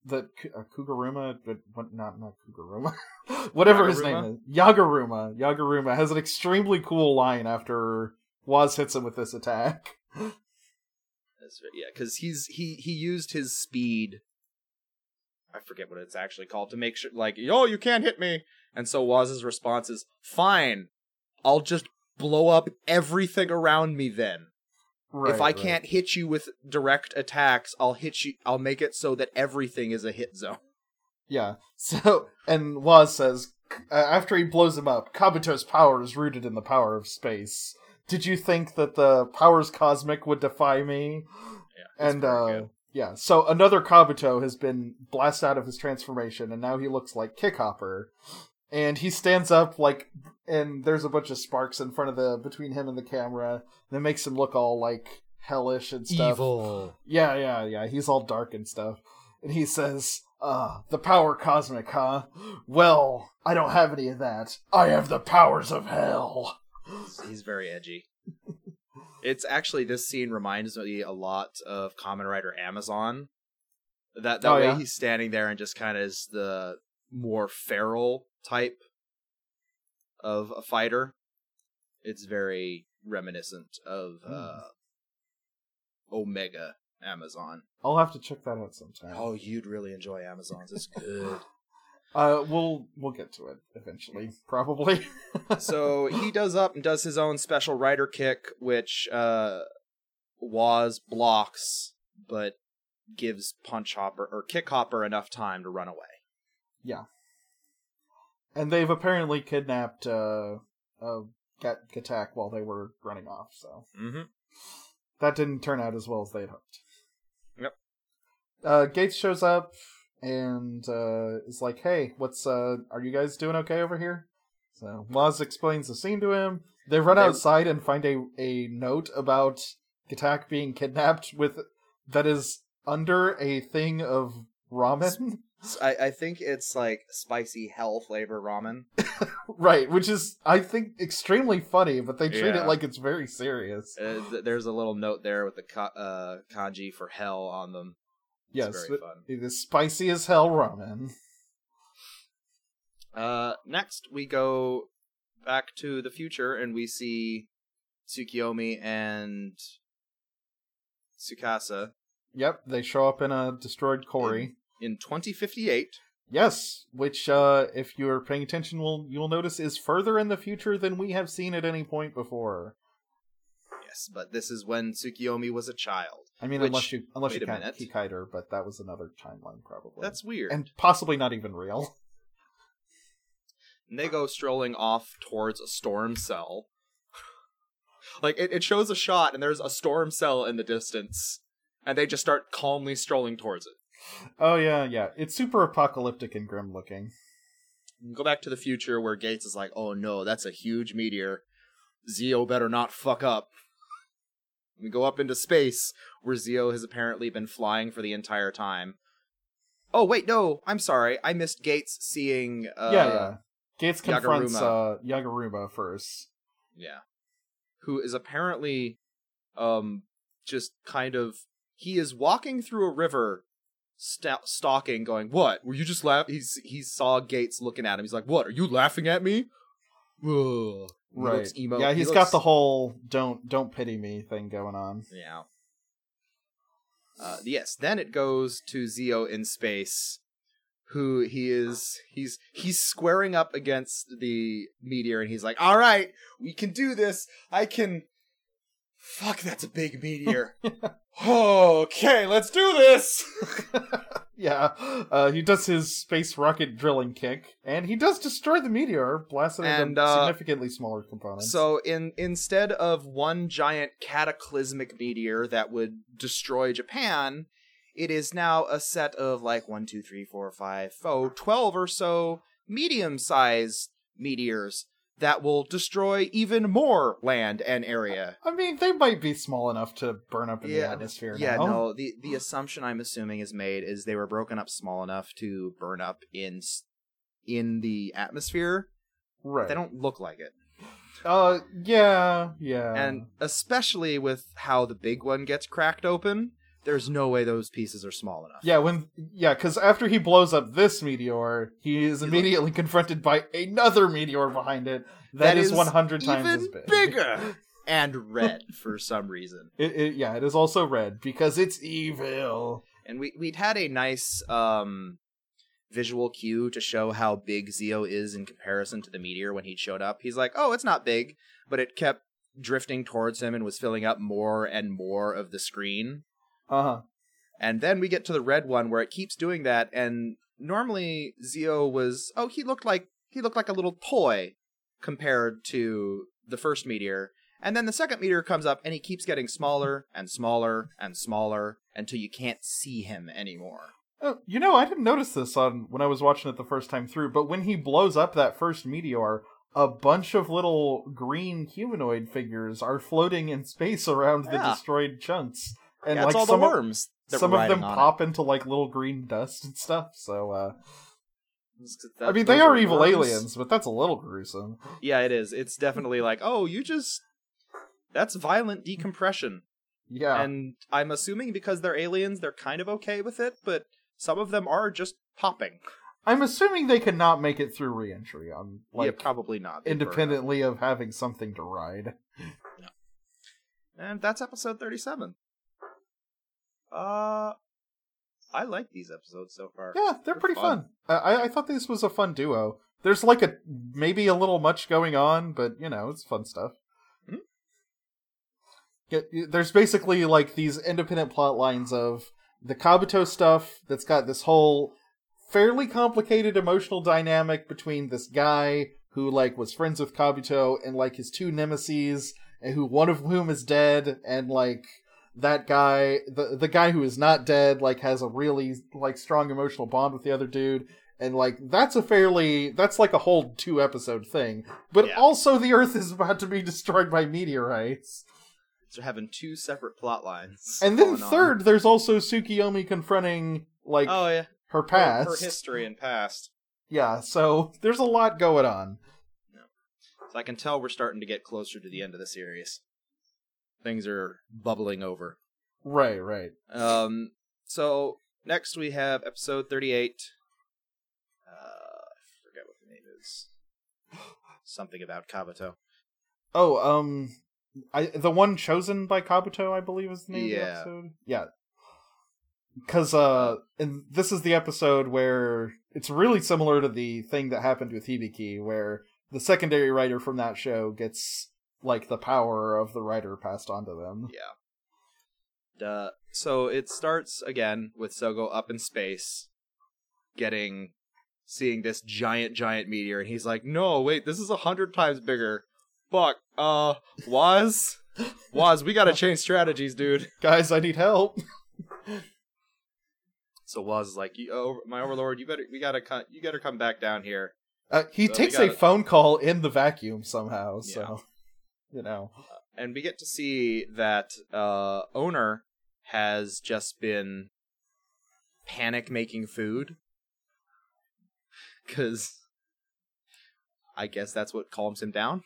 the uh, Kuguruma, but what? Not not Kuguruma, (laughs) whatever his name is, Yaguruma. Yaguruma has an extremely cool line after Woz hits him with this attack. (laughs) Yeah, because he's he he used his speed. I forget what it's actually called to make sure, like, yo, you can't hit me. And so Woz's response is, "Fine, I'll just blow up everything around me then. Right, if I right. can't hit you with direct attacks, I'll hit you. I'll make it so that everything is a hit zone." Yeah. (laughs) So, and Woz says, uh, after he blows him up, Kabuto's power is rooted in the power of space. Did you think that the powers cosmic would defy me? Yeah, and uh, good. yeah, so another Kabuto has been blasted out of his transformation, and now he looks like Kickhopper. And he stands up like, and there's a bunch of sparks in front of the between him and the camera, that makes him look all like hellish and stuff. evil. Yeah, yeah, yeah. He's all dark and stuff. And he says, Ah, the power cosmic, huh? Well, I don't have any of that. I have the powers of hell. He's very edgy. (laughs) it's actually this scene reminds me a lot of Kamen Rider Amazon. That that Oh, way yeah? he's standing there and just kind of is the more feral type of a fighter. It's very reminiscent of Hmm. uh, Omega Amazon. I'll have to check that out sometime. Oh, you'd really enjoy Amazons. It's good. (laughs) Uh, we'll we'll get to it eventually, probably. (laughs) so he does up and does his own special rider kick, which uh Woz blocks, but gives Punch Hopper or Kick Hopper enough time to run away. And they've apparently kidnapped uh, uh Gat Gatack while they were running off. So Mm-hmm. that didn't turn out as well as they'd hoped. Yep. Uh, Geiz shows up and uh, is like, "Hey, what's uh, are you guys doing okay over here?" So Woz explains the scene to him. They run They- outside and find a a note about Gatack being kidnapped with that is under a thing of ramen. (laughs) I, I think it's like spicy hell flavor ramen. (laughs) right, which is I think extremely funny, but they treat Yeah. it like it's very serious. Uh, th- there's a little note there with the ka- uh, kanji for hell on them. It's yes, very fun. it is spicy as hell ramen. Uh, next, we go back to the future and we see Tsukiyomi and Tsukasa Yep, they show up in a destroyed Cory. In 2058. Yes, which uh if you're paying attention will you'll notice is further in the future than we have seen at any point before. Yes, but this is when Tsukiyomi was a child. I mean Which- unless you unless you count. Kikaider, but that was another timeline probably. That's weird. and possibly not even real. (laughs) and they go strolling off towards a storm cell. (sighs) like it, it shows a shot and there's a storm cell in the distance, and they just start calmly strolling towards it. Oh yeah, yeah. It's super apocalyptic and grim looking. Go back to the future where Geiz is like, "Oh no, that's a huge meteor. Zi-O better not fuck up." We go up into space where Zi-O has apparently been flying for the entire time. Oh wait, no, I'm sorry. I missed Geiz seeing. Uh, yeah, yeah. Geiz confronts Yaguruma. uh Yaguruma first. Yeah. Who is apparently um just kind of he is walking through a river sta- stalking going, "What? Were you just laughing?" he's he saw Geiz looking at him. He's like, "What? Are you laughing at me?" Ugh. He Right. looks emo. yeah, he he's looks- got the whole don't don't pity me thing going on. Yeah. Uh, yes, then it goes to Zi-O in space, who he is he's he's squaring up against the meteor, and he's like, "All right, we can do this. I can." Fuck, that's a big meteor. okay, let's do this. (laughs) yeah, uh, he does his space rocket drilling kick, and he does destroy the meteor, blasting it into uh, significantly smaller components. So in instead of one giant cataclysmic meteor that would destroy Japan, it is now a set of like one, two, three, four, five, oh, 12 or so medium sized meteors that will destroy even more land and area. I mean, they might be small enough to burn up in the atmosphere. Yeah, now. no. The the assumption I'm assuming is made is they were broken up small enough to burn up in in the atmosphere. right? They don't look like it, Uh, yeah, yeah. and especially with how the big one gets cracked open, there's no way those pieces are small enough. yeah, when yeah, because after he blows up this meteor, he is immediately confronted by another meteor behind it that is 100 times as big. bigger (laughs) and red for some reason. It, it, yeah, it is also red because it's evil. and we we'd had a nice um visual cue to show how big Zi-O is in comparison to the meteor when he showed up. He's like, "Oh, it's not big," but it kept drifting towards him and was filling up more and more of the screen. Uh huh. And then we get to the red one where it keeps doing that and normally Zi-O was oh, he looked like he looked like a little toy compared to the first meteor. And then the second meteor comes up and he keeps getting smaller and smaller and smaller until you can't see him anymore. Oh, you know, I didn't notice this on when I was watching it the first time through, but when he blows up that first meteor, a bunch of little green humanoid figures are floating in space around the destroyed chunks, and yeah, like all some the of, worms. that some of them pop into like little green dust and stuff. So, uh, it. I mean, they are evil worms. aliens, but that's a little gruesome. Yeah, it is. It's definitely like, oh, you just that's violent decompression. Yeah, And I'm assuming because they're aliens, they're kind of okay with it, but some of them are just popping. I'm assuming they cannot make it through reentry on yeah, like probably not. They burn up. independently of having something to ride. And that's episode 37. Uh I like these episodes so far. Yeah, they're, They're pretty fun. fun. I I thought this was a fun duo. There's like a maybe a little much going on, but you know it's fun stuff. Mhm. Yeah, there's basically like these independent plot lines of the Kabuto stuff that's got this whole fairly complicated emotional dynamic between this guy who like was friends with Kabuto and like his two nemesis, and who one of whom is dead, and like that guy the the guy who is not dead like has a really like strong emotional bond with the other dude and like that's a fairly that's like a whole two episode thing but Yeah. also the earth is about to be destroyed by meteorites So having two separate plot lines. and then going on. third there's also Tsukiyomi confronting like Oh yeah. her Her, past her history and past. yeah so there's a lot going on So I can tell we're starting to get closer to the end of the series. Things are bubbling over. right right Um, so next we have episode 38. Uh, I forget what the name is. (gasps) Something about Kabuto. oh um I the one chosen by Kabuto, I believe is the name of the Yeah. episode. Yeah. Cause uh and this is the episode where it's really similar to the thing that happened with Hibiki, where the secondary writer from that show gets like the power of the writer passed on to them. Yeah. Uh, so it starts again with Sogo up in space, getting, seeing this giant, giant meteor, and he's like, "No, wait, this is a hundred times bigger." Fuck. Uh, Woz, (laughs) Woz, we gotta change strategies, dude. Guys, I need help. So Woz is like, you, oh, "My overlord, you better, we gotta, cut, you gotta come back down here." Uh, he So takes got a phone call in the vacuum somehow, so you know. and we get to see that uh owner has just been panic making food because i guess that's what calms him down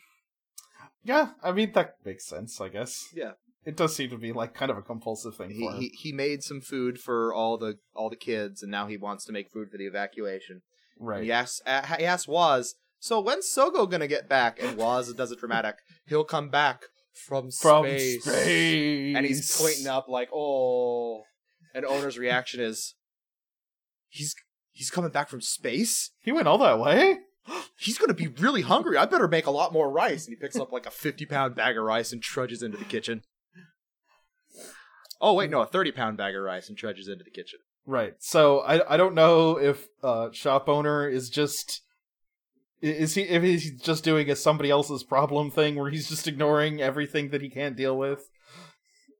Yeah, I mean that makes sense, I guess. yeah It does seem to be like kind of a compulsive thing he, he he made some food for all the all the kids and now he wants to make food for the evacuation right. and he asks he asks Woz so when's sogo gonna get back and Woz does a dramatic he'll come back from From space. space. and he's pointing up like, "Oh." And owner's reaction is, "He's he's coming back from space. He went all that way? (gasps) He's gonna be really hungry. I better make a lot more rice." And he picks up like a fifty pound bag of rice and trudges into the kitchen. Oh wait, no, a thirty pound bag of rice and trudges into the kitchen. Right. So I I don't know if uh shop owner is just is he if he's just doing a somebody else's problem thing where he's just ignoring everything that he can't deal with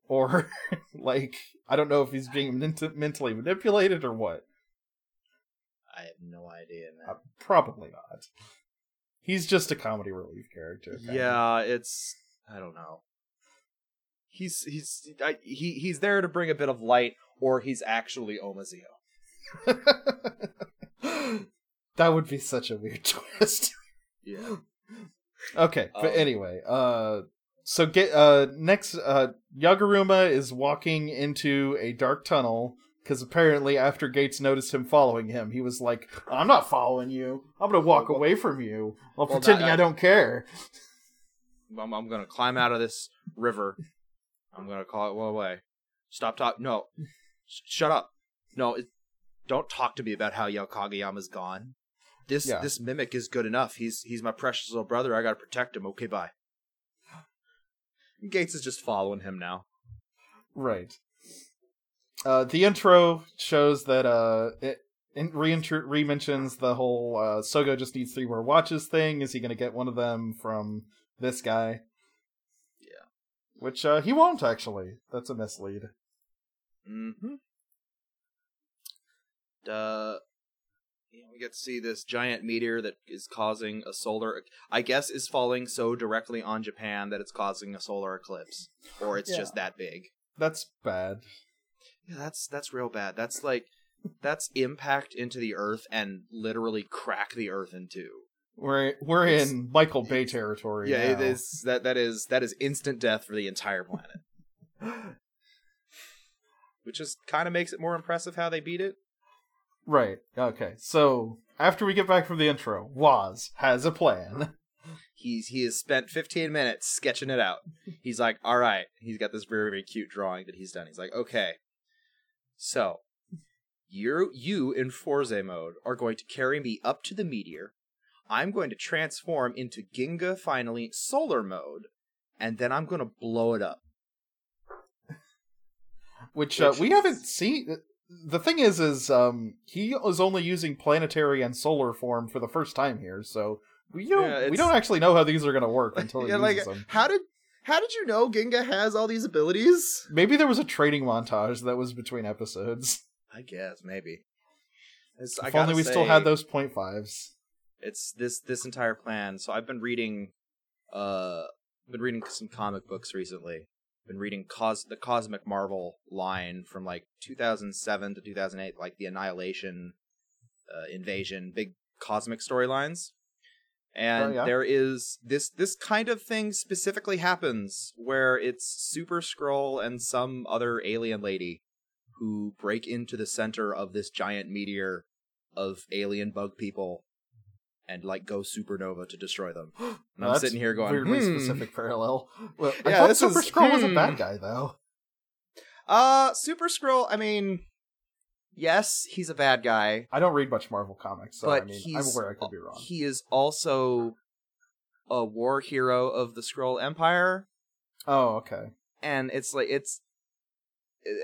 or (laughs) like I don't know if he's being ment- mentally manipulated or what. I have no idea, man. Uh, probably not. He's just a comedy relief character. yeah, it's I don't know. He's he's I, he he's there to bring a bit of light, or he's actually Oma Zi-O. (laughs) that would be such a weird (laughs) twist. Yeah. okay, but Um, anyway, uh so get uh next uh Yaguruma is walking into a dark tunnel because apparently after Geiz noticed him following him, he was like, "I'm not following you. I'm going to walk Well, away from you while well, pretending that- I don't care." I'm, I'm gonna climb out of this river. I'm gonna call it one away. Stop talk. No, Sh- shut up. No, it, don't talk to me about how Yao Kageyama's gone. This Yeah. this mimic is good enough. He's he's my precious little brother. I gotta protect him. Okay, bye. Geiz is just following him now. Right. Uh, the intro shows that uh, it in, re-intro- re-mentions the whole uh, Sogo just needs three more watches thing. Is he going to get one of them from this guy? Yeah. Which uh, he won't actually. That's a mislead. Mm-hmm. Uh, we get to see this giant meteor that is causing a solar. I guess is falling so directly on Japan that it's causing a solar eclipse, or it's Yeah. just that big. That's bad. Yeah, that's that's real bad. That's like that's impact into the earth and literally crack the earth in two. We're we're It's- in Michael Bay territory. Yeah, it now. is that that is that is instant death for the entire planet. (laughs) Which just kind of makes it more impressive how they beat it. Right. Okay. So after we get back from the intro, Woz has a plan. (laughs) He's he has spent 15 minutes sketching it out. He's like, all right. He's got this very very cute drawing that he's done. He's like, okay. So, you you in Forze mode are going to carry me up to the meteor. I'm going to transform into Ginga finally solar mode, and then I'm going to blow it up. which, uh, Which we haven't seen. The thing is, is um, he is only using planetary and solar form for the first time here, so we don't Yeah, we don't actually know how these are going to work until he (laughs) yeah, uses like them. how did how did you know Ginga has all these abilities? Maybe there was a training montage that was between episodes. I guess maybe. It's, I if only we still had those point fives. it's this this entire plan. So I've been reading uh been reading some comic books recently. Been reading Cos the Cosmic Marvel line from like 2007 to 2008 like the Annihilation uh, invasion big cosmic storylines. And Oh, yeah? there is this this kind of thing specifically happens where it's Super Skrull and some other alien lady who break into the center of this giant meteor of alien bug people and like go supernova to destroy them. (gasps) And I'm sitting here going, weirdly hmm. specific parallel. Well, I Yeah, thought Super is- Skrull was a hmm. bad guy though. Uh, Super Skrull. I mean, yes, he's a bad guy, I don't read much Marvel comics, so but I mean, I'm aware I could be wrong. He is also a war hero of the Skrull Empire, Oh, okay. and it's like it's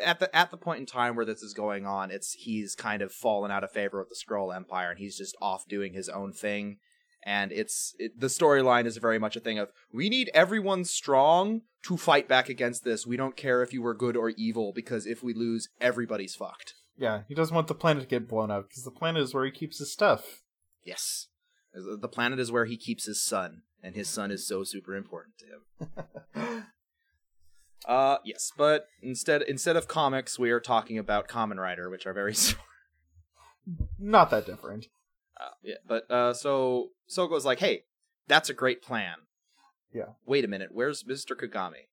at the at the point in time where this is going on, it's he's kind of fallen out of favor with the Skrull Empire, and he's just off doing his own thing. And it's it, the storyline is very much a thing of we need everyone strong to fight back against this. We don't care if you were good or evil because if we lose, everybody's fucked. Yeah, he doesn't want the planet to get blown up because the planet is where he keeps his stuff. Yes. The planet is where he keeps his son, and his son is so super important to him. (laughs) Uh yes, but instead instead of comics, we are talking about Kamen Rider, which are very (laughs) similar. Not that different. Uh, yeah, but uh so Sogo's like, "Hey, that's a great plan." Yeah. Wait a minute, where's Mr. Kagami?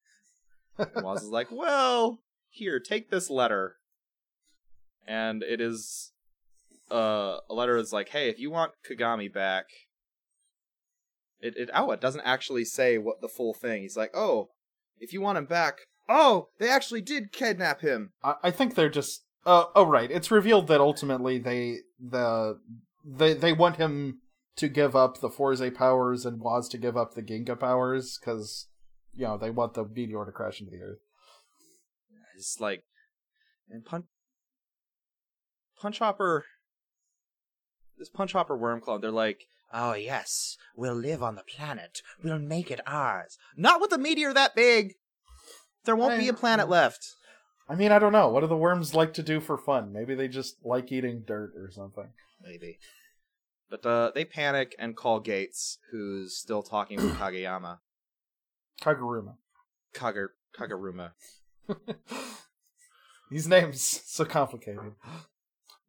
And (laughs) Woz is like, "Well, here, take this letter." And it is uh a letter is like, "Hey, if you want Kagami back, it it oh, it doesn't actually say what the full thing. He's like, "Oh, if you want him back, oh, they actually did kidnap him." I, I think they're just. Uh, oh, right. It's revealed that ultimately they the they they want him to give up the Forze powers and Woz to give up the Ginga powers because you know they want the meteor to crash into the earth. It's like, and punch, punch hopper. This punch hopper worm clone. They're like, oh yes, we'll live on the planet. We'll make it ours. Not with a meteor that big. There won't be a planet left. I mean, I don't know. What do the worms like to do for fun? Maybe they just like eating dirt or something. Maybe. But uh, they panic and call Geiz, who's still talking with (coughs) Kageyama. Kaguruma. Kager Kaguruma. (laughs) These names so complicated.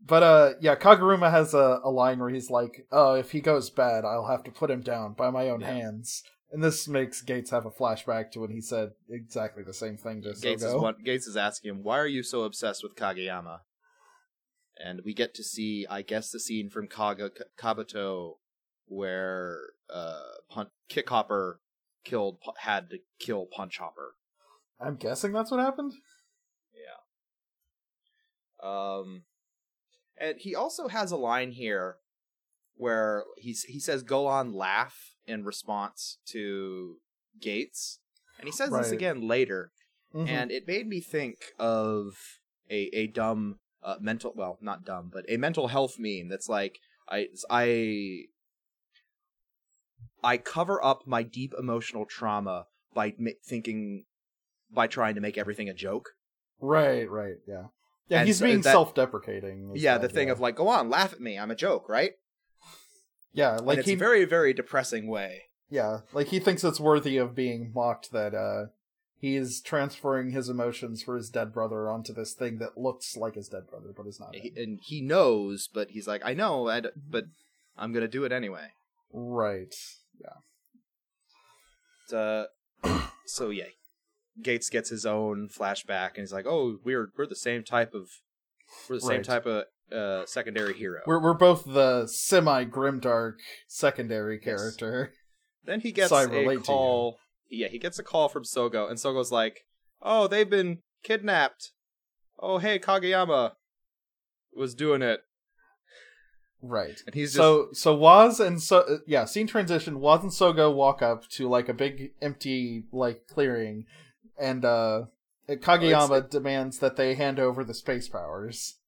But uh yeah, Kaguruma has a, a line where he's like, "Oh, if he goes bad, I'll have to put him down by my own Yeah. hands." And this makes Geiz have a flashback to when he said exactly the same thing to Geiz is one, Geiz is asking him, "Why are you so obsessed with Kageyama?" And we get to see, I guess, the scene from Kaga Kabuto where uh, Pun- Kick Hopper killed had to kill Punch Hopper. I'm guessing that's what happened. Yeah um, and he also has a line here where he's he says, "Go on, laugh" in response to Geiz, and he says this again later. Mhm. and it made me think of a a dumb uh, mental well not dumb but a mental health meme that's like I I I cover up my deep emotional trauma by ma- thinking by trying to make everything a joke. right, right, yeah, yeah. And he's so being that- self-deprecating. yeah, the thing of like go on laugh at me I'm a joke right yeah, like like it's he a very very depressing way. Yeah, like he thinks it's worthy of being mocked that uh he is transferring his emotions for his dead brother onto this thing that looks like his dead brother but is not. He- and he knows but he's like I know I d- but I'm gonna do it anyway. Right. uh, (coughs) so yeah, Geiz gets his own flashback, and he's like, "Oh, we're we're the same type of we're the same Right. type of uh, secondary hero." We're we're both the semi grimdark secondary Yes. character. then he gets So a relate to you. call. Yeah, he gets a call from Sogo, and Sogo's like, "Oh, they've been kidnapped. Oh, hey, Kageyama was doing it," Right. and he's just So so Woz and so uh, yeah, scene transition. Woz and Sogo walk up to like a big empty like clearing, and uh Kageyama demands that they hand over the space powers.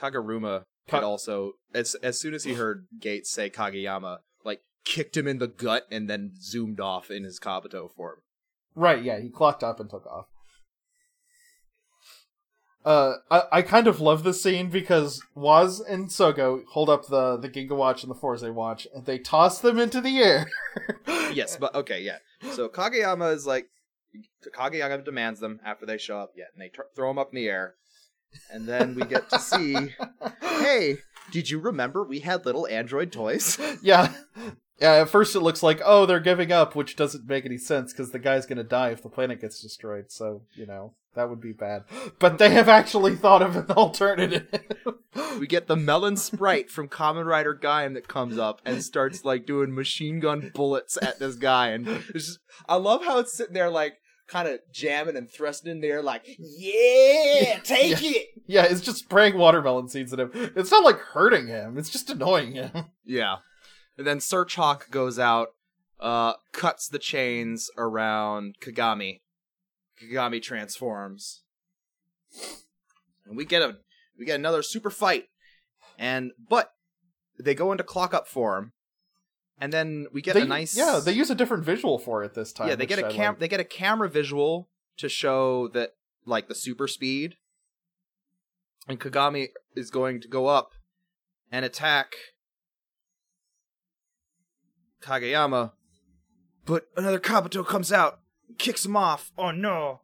Kaguruma Ka- also as as soon as he heard Geiz say Kageyama, like kicked him in the gut, and then zoomed off in his Kabuto form. Right, yeah, he clocked up and took off. Uh, I, I kind of love this scene because Woz and Sogo hold up the, the Ginga Watch and the Forze Watch, and they toss them into the air. yes, but okay, yeah. So Kageyama is like Kageyama demands them after they show up, yet, and they tr- throw them up in the air, and then we get to see, (laughs) hey, did you remember we had little android toys? (laughs) yeah. Yeah, at first it looks like, oh, they're giving up, which doesn't make any sense because the guy's gonna die if the planet gets destroyed, so, you know, that would be bad. But they have actually thought of an alternative. (laughs) We get the melon sprite from Kamen Rider Gaim that comes up and starts like doing machine gun bullets at this guy, and it's just, I love how it's sitting there like kind of jamming and thrusting in there, like (laughs) yeah, take it. yeah, it's just spraying watermelon seeds at him. It's not like hurting him, it's just annoying him. Yeah. And then Search Hawk goes out, uh, cuts the chains around Kagami. Kagami transforms. And we get a we get another super fight. And but they go into clock up form. And then we get They- a nice Yeah, they use a different visual for it this time. Yeah, they get a cam like. they get a camera visual to show that like the super speed. And Kagami is going to go up and attack Kageyama. But another Kabuto comes out, kicks him off. Oh no.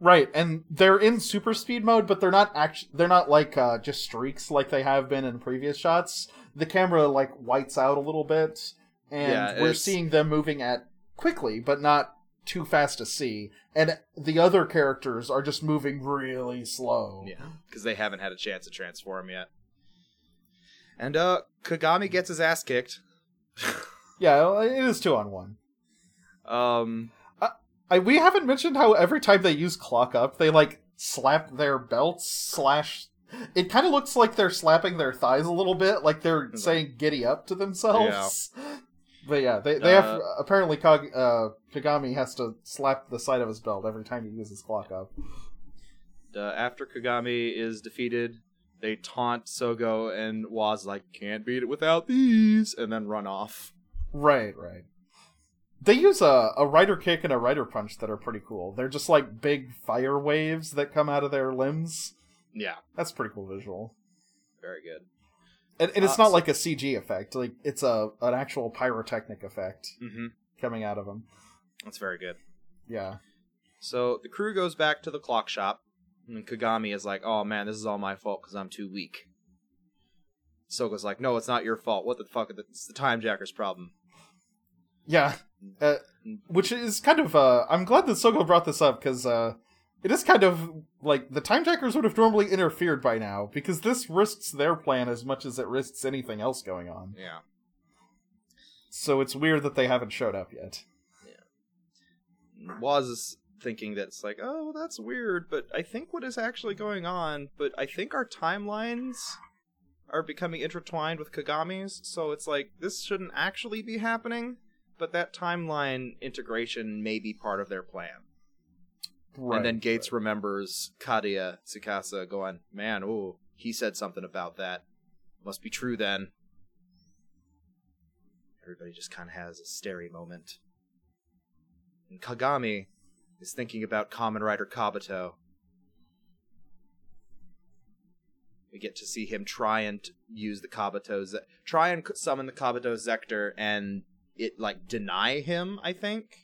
Right, and they're in super speed mode, but they're not actually they're not like uh, just streaks like they have been in previous shots. The camera like whites out a little bit, and Yeah, we're seeing them moving at quickly, but not too fast to see. And the other characters are just moving really slow. Yeah, because they haven't had a chance to transform yet. And uh Kagami gets his ass kicked. (laughs) Yeah, it is two on one. Um I, we haven't mentioned how every time they use clock up, they like slap their belts slash. It kind of looks like they're slapping their thighs a little bit, like they're like- saying "giddy up" to themselves. But yeah, they they Uh, have apparently Kag, uh, Kagami has to slap the side of his belt every time he uses clock up. uh, after Kagami is defeated, they taunt Sogo and Woz like can't beat it without these, and then run off. Right, right. They use a, a rider kick and a rider punch that are pretty cool. They're just like big fire waves that come out of their limbs. Yeah, That's a pretty cool visual. very good. And, and it's Uh, not like a CG effect. Like it's a an actual pyrotechnic effect Mm-hmm. coming out of them. That's very good. Yeah. So the crew goes back to the clock shop, and Kagami is like, "Oh man, this is all my fault because I'm too weak." Sogo's like, "No, it's not your fault. What the fuck? It's the time jacker's problem." Yeah. Uh, which is kind of uh I'm glad that Sogo brought this up because uh it is kind of like the time jackers would have normally interfered by now because this risks their plan as much as it risks anything else going on. Yeah. So it's weird that they haven't showed up yet. Yeah. Woz is thinking that it's like, oh, that's weird, but I think what is actually going on, but I think our timelines are becoming intertwined with Kagami's, so it's like this shouldn't actually be happening, but that timeline integration may be part of their plan. And then Geiz remembers Kadoya Tsukasa going, man, oh, he said something about that. Must be true then. Everybody just kind of has a stary moment. And Kagami is thinking about Kamen Rider Kabuto. We get to see him try and use the Kabuto, Ze- try and summon the Kabuto Zector, and it like deny him, I think,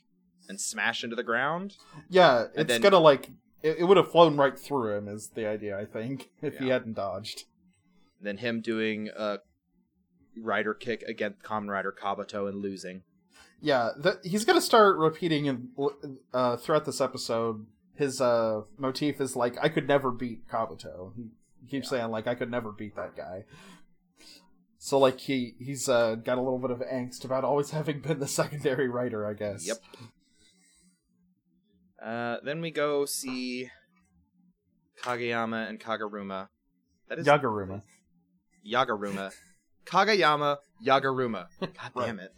and smash into the ground. Yeah, it's then- gonna like it, it would have flown right through him is the idea, I think, (laughs) if he hadn't dodged. then him doing a rider kick against Kamen Rider Kabuto and losing. Yeah, th- he's gonna start repeating in, uh, throughout this episode. His uh, motif is like, "I could never beat Kabuto." He keeps saying like, "I could never beat that guy." So like he he's uh, got a little bit of angst about always (laughs) having been the secondary writer, I guess. Yep. Uh, then we go see Kageyama and Kaguruma. That is Yaguruma. Yaguruma. Kageyama, Yaguruma. (laughs) God damn it.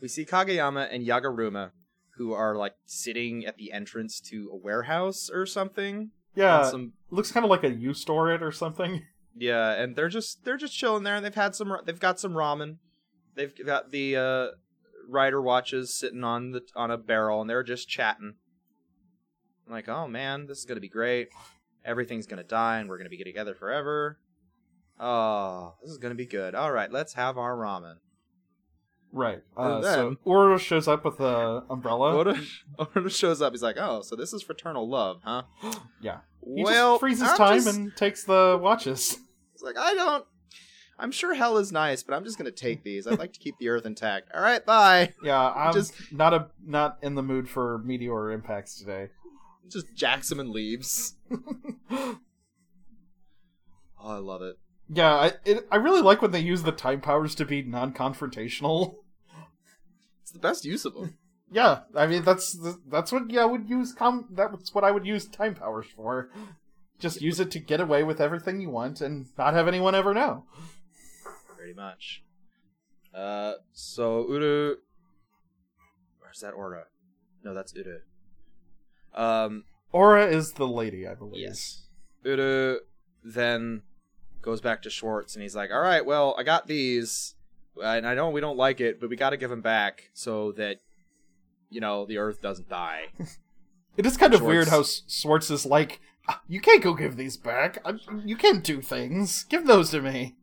We see Kageyama and Yaguruma, who are like sitting at the entrance to a warehouse or something. Yeah, some looks kind of like a U store it or something. (laughs) Yeah, and they're just they're just chilling there, and they've had some they've got some ramen, they've got the uh, rider watches sitting on the on a barrel, and they're just chatting. I'm like, oh man, this is gonna be great. Everything's gonna die, and we're gonna be together forever. Oh, this is gonna be good. All right, let's have our ramen. Right. Uh, then- so Oro shows up with a umbrella. Oda shows up. He's like, oh, so this is fraternal love, huh? (gasps) Yeah. He well, just freezes I'm time just- and takes the watches. It's like I don't. I'm sure hell is nice, but I'm just gonna take these. I'd like to keep the Earth intact. All right, bye. Yeah, I'm Just- not a not in the mood for meteor impacts today. Just jacks him and leaves. (laughs) Oh, I love it. Yeah, I it, I really like when they use the time powers to be non-confrontational. It's the best use of them. (laughs) Yeah, I mean that's that's what yeah, I would use com that's what I would use time powers for. Just use it to get away with everything you want and not have anyone ever know. Pretty much. Uh, so Uru. Where's that Ora? No, that's Uru. Um, Ora is the lady, I believe. yes. Uru then goes back to Swartz and he's like, "All right, well, I got these, and I know we don't like it, but we got to give them back so that, you know, the Earth doesn't die." (laughs) It is kind of weird how Swartz is like, "Ah, you can't go give these back. I, you can't do things. Give those to me.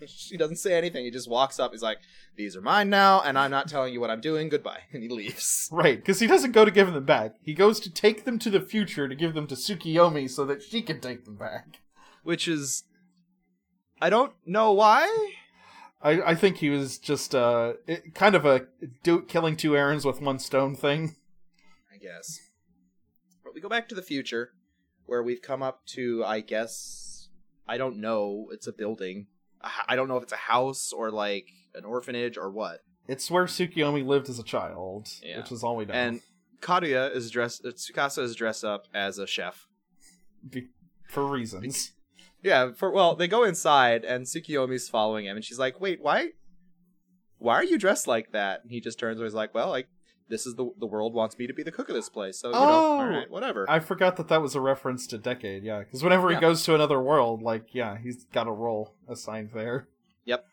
(laughs) he doesn't say anything. He just walks up. He's like, "These are mine now, and I'm not telling you what I'm doing. Goodbye," (laughs) and he leaves. Right, because he doesn't go to give them back. He goes to take them to the future to give them to Tsukiyomi so that she can take them back. Which is, I don't know why. I, I think he was just uh, it, kind of a do, killing two errands with one stone thing. I guess. But we go back to the future, where we've come up to, I guess, I don't know. It's a building. I don't know if it's a house or like an orphanage or what. It's where Tsukiyomi lived as a child, Yeah. which is all we know. And Karuya is dressed. Uh, Tsukasa is dressed up as a chef. Be- for reasons. Yeah. For well, they go inside and Tsukiyomi's following him, and she's like, "Wait, why? Why are you dressed like that?" And he just turns and he's like, "Well, like." This is the the world wants me to be the cook of this place, so you know, Oh! all right, whatever. I forgot that that was a reference to Decade, yeah. Because whenever Yeah. he goes to another world, like, yeah, he's got a role assigned there. Yep.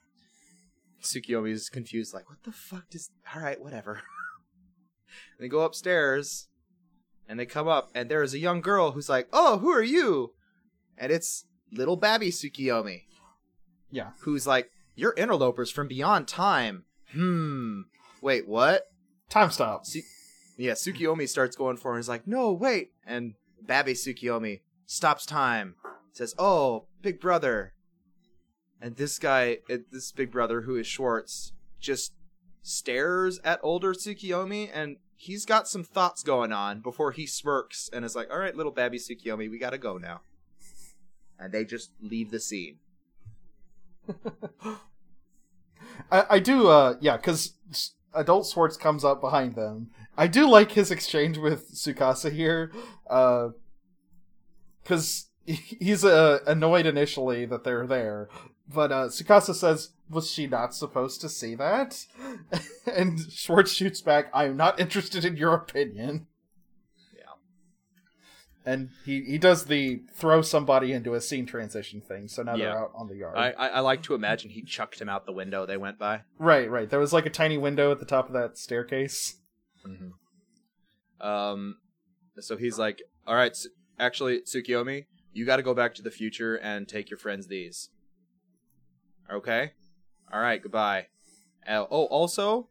Tsukiyomi's confused, like, what the fuck does. Alright, whatever. (laughs) they go upstairs, and they come up, and there is a young girl who's like, "Oh, who are you?" And it's little Babby Tsukiyomi, Yeah. who's like, "You're interlopers from beyond time." Hmm. Wait, what? Time stop. Su- yeah, Tsukiyomi starts going for and is like, no, wait. And Babby Tsukiyomi stops time, says, oh, big brother. And this guy, this big brother who is Swartz, just stares at older Tsukiyomi and he's got some thoughts going on before he smirks and is like, all right, little Babby Tsukiyomi, we gotta go now. And they just leave the scene. (laughs) I, I do, uh, yeah, because adult Swartz comes up behind them. I do like his exchange with Tsukasa here, uh, because he's uh, annoyed initially that they're there, but uh, Tsukasa says, "Was she not supposed to see that?" (laughs) and Swartz shoots back, "I am not interested in your opinion." And he, he does the throw somebody into a scene transition thing, so now Yeah. they're out on the yard. I, I, I like to imagine he chucked him out the window they went by. Right, right. There was like a tiny window at the top of that staircase. Um, so he's like, "All right, Su- actually, Tsukiyomi, you got to go back to the future and take your friends these." Okay. All right. Goodbye. Uh, oh, also,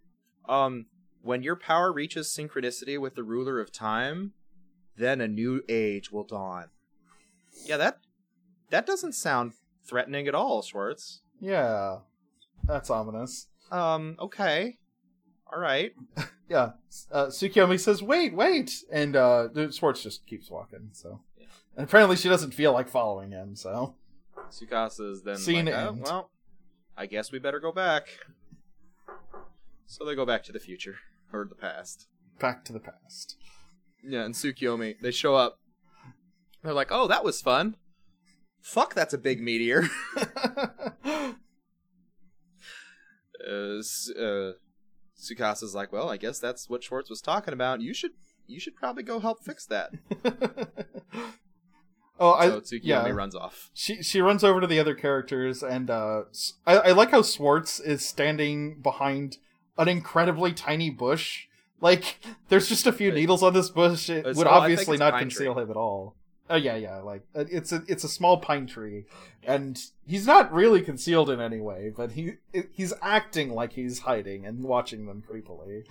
um, when your power reaches synchronicity with the ruler of time, then a new age will dawn. Yeah, that that doesn't sound threatening at all, Swartz. Yeah, that's ominous. Um, okay. All right. (laughs) Yeah, uh, Tsukiyomi says, "Wait, wait," and uh, Swartz just keeps walking. So, Yeah. and apparently she doesn't feel like following him. So, Tsukasa's then Scene like, "Oh, well, I guess we better go back. So they go back to the future or the past. back to the past. Yeah, and Tsukiyomi, they show up. They're like, "Oh, that was fun." Fuck, that's a big meteor. (laughs) uh, uh, Tsukasa's like, "Well, I guess that's what Swartz was talking about. You should, you should probably go help fix that." (laughs) oh, I so Tsukiyomi yeah. runs off. She she runs over to the other characters, and uh, I, I like how Swartz is standing behind an incredibly tiny bush. Like, there's just a few Uh, needles on this bush. It uh, would obviously not conceal tree. him at all. Oh yeah, yeah. Like it's a it's a small pine tree, and he's not really concealed in any way, but he he's acting like he's hiding and watching them creepily.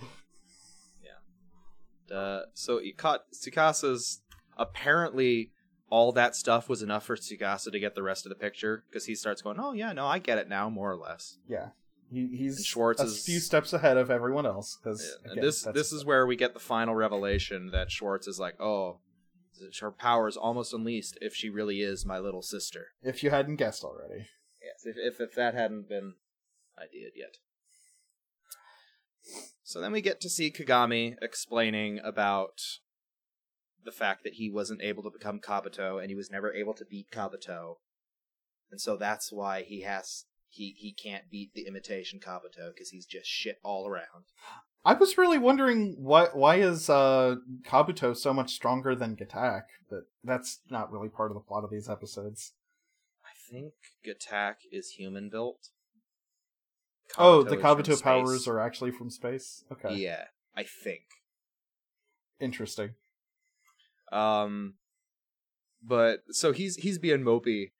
Yeah. Uh, so he caught Tsukasa's apparently all that stuff was enough for Tsukasa to get the rest of the picture because he starts going, "Oh yeah, no, I get it now, more or less." Yeah, he, he's And Swartz a is- few steps ahead of everyone else because And this this is where we get the final revelation that Swartz is like, "Oh, her power is almost unleashed if she really is my little sister." if you hadn't guessed already. Yes, if if, if that hadn't been ideaed yet. So then we get to see Kagami explaining about the fact that he wasn't able to become Kabuto and he was never able to beat Kabuto. And so that's why he has he he can't beat the imitation Kabuto because he's just shit all around. I was really wondering why why is uh, Kabuto so much stronger than Gatack, but that's not really part of the plot of these episodes. I think Gatack is human built. oh, the Kabuto powers space. are actually from space. Okay, Yeah, I think. interesting. Um, but so he's he's being mopey,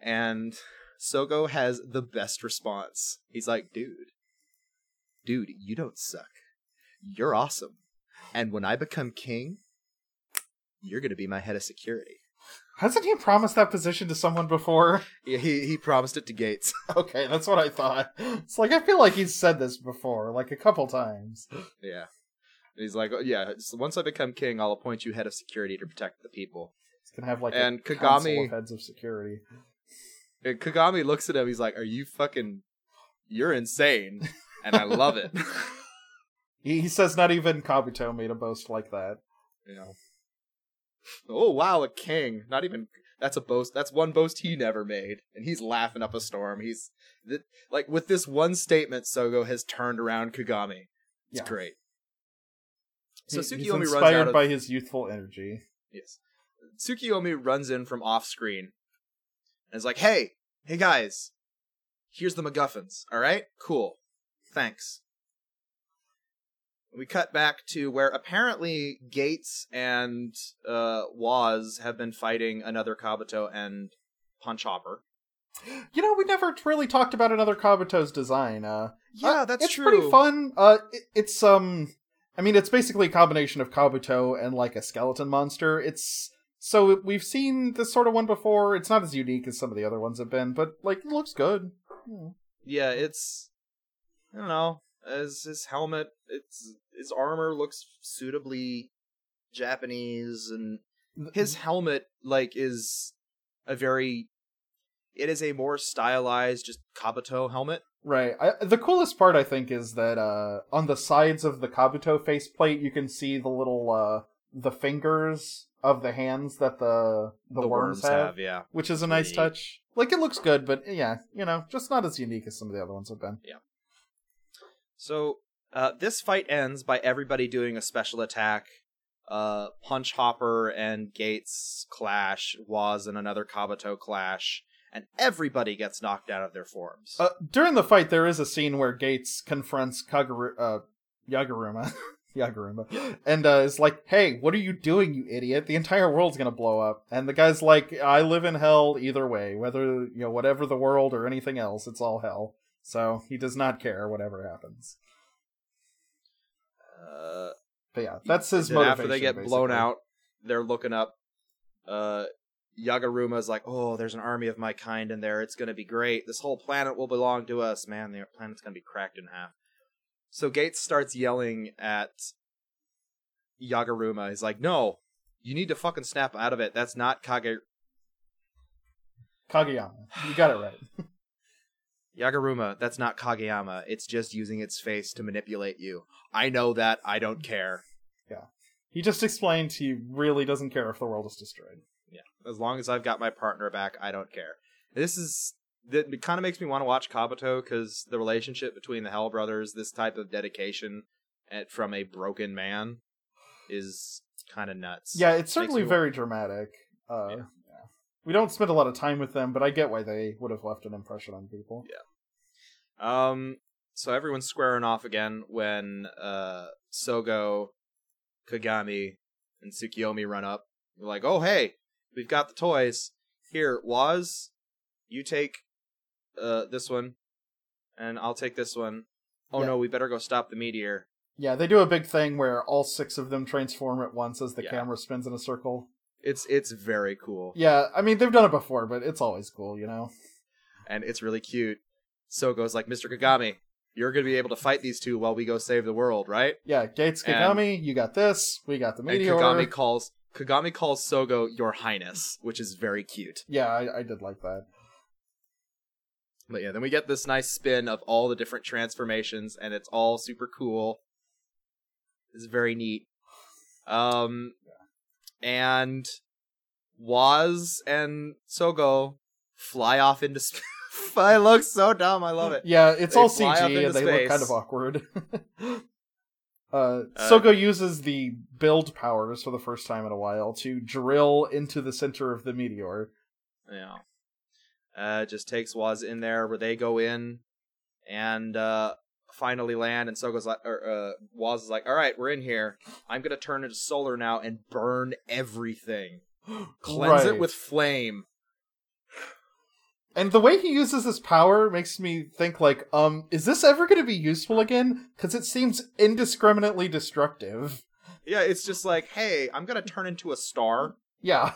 and Sogo has the best response. He's like, "Dude, dude, you don't suck. You're awesome. And when I become king, you're gonna be my head of security." Hasn't he promised that position to someone before? Yeah, he he promised it to Geiz. (laughs) okay, that's what I thought. It's like I feel like he's said this before, like a couple times. yeah. He's like, oh, yeah. so Once I become king, I'll appoint you head of security to protect the people. He's gonna have like And a Kagami- heads of security. And Kagami looks at him. He's like, "Are you fucking? You're insane." And I love it. (laughs) He, he says not even Kabuto made a boast like that. know. Oh wow, a king! Not even that's a boast. That's one boast he never made, and he's laughing up a storm. He's th- like with this one statement, Sogo has turned around Kagami. It's Yeah. great. So He- Tsukiyomi runs inspired out of by his youthful energy. yes. Tsukiyomi runs in from off screen and is like, "Hey, hey guys, here's the MacGuffins. All right, cool, thanks." we cut back to where apparently Geiz and uh, Woz have been fighting another Kabuto and Punch Hopper. (gasps) You know, we never really talked about another Kabuto's design. Uh, Yeah, uh, that's it's true. pretty fun. Uh, it, it's um, I mean, it's basically a combination of Kabuto and like a skeleton monster. It's so we've seen this sort of one before. It's not as unique as some of the other ones have been, but like it looks good. Hmm. Yeah, it's I don't know. As his helmet, it's his armor looks suitably Japanese, and his helmet like is a very. It is a more stylized, just Kabuto helmet. Right. I, the coolest part, I think, is that uh, on the sides of the Kabuto faceplate, you can see the little uh, the fingers of the hands that the the, worms, have, yeah. which is a nice touch. Like it looks good, but yeah, you know, just not as unique as some of the other ones have been. Yeah. So uh, this fight ends by everybody doing a special attack. Uh, Punch Hopper and Geiz clash, Woz and another Kabuto clash, and everybody gets knocked out of their forms. Uh, during the fight, there is a scene where Geiz confronts Kaguru, uh, (laughs) Yaguruma, Yaguruma, and uh, is like, "Hey, what are you doing, you idiot? The entire world's gonna blow up." And the guy's like, "I live in hell either way, whether you know whatever the world or anything else, it's all hell." So he does not care whatever happens. Uh, But yeah, that's his motivation. after they get blown out, they're looking up. Uh, Yaguruma's like, "Oh, there's an army of my kind in there. It's gonna be great. This whole planet will belong to us, man. The planet's gonna be cracked in half." So Geiz starts yelling at Yaguruma. He's like, "No, you need to fucking snap out of it. That's not Kage Kageyama. You got it right. (laughs) Yaguruma. That's not Kageyama. It's just using its face to manipulate you. I know that. I don't care. Yeah. He just explained he really doesn't care if the world is destroyed. Yeah, as long as I've got my partner back, I don't care. This is that it kind of makes me want to watch Kabuto because the relationship between the Hell Brothers, this type of dedication at, from a broken man, is kind of nuts. Yeah, it's certainly very dramatic. Uh, Yeah. yeah. We don't spend a lot of time with them, but I get why they would have left an impression on people. Yeah. Um. So everyone's squaring off again when uh Sogo, Kagami, and Tsukiyomi run up. They're like, "Oh hey, we've got the toys. Here, Woz, you take uh this one, and I'll take this one. Oh Yeah. no, we better go stop the meteor." Yeah, they do a big thing where all six of them transform at once as the Yeah. camera spins in a circle. It's it's very cool, Yeah, I mean they've done it before, but it's always cool, you know. and it's really cute. Sogo's like, "Mr. Kagami, you're gonna be able to fight these two while we go save the world, right?" Yeah, Geiz And- Kagami, you got this. We got the And meteor. Kagami calls Kagami calls Sogo Your Highness, which is very cute. yeah, I, I did like that. But yeah, then we get this nice spin of all the different transformations, and it's all super cool. It's very neat. Um, and Woz and Sogo fly off into space. (laughs) I look so dumb. I love it. Yeah, it's They all CG and they look kind of awkward. (laughs) uh, Uh, Sogo uses the build powers for the first time in a while to drill into the center of the meteor. Yeah. Uh, just takes Woz in there where they go in and uh, finally land. And Sogo's like, or uh, Woz is like, all right, we're in here. I'm going to turn into solar now and burn everything. (gasps) Cleanse Right. it with flame. And the way he uses his power makes me think like, um, is this ever going to be useful again? Because it seems indiscriminately destructive. Yeah, it's just like, hey, I'm going to turn into a star. Yeah.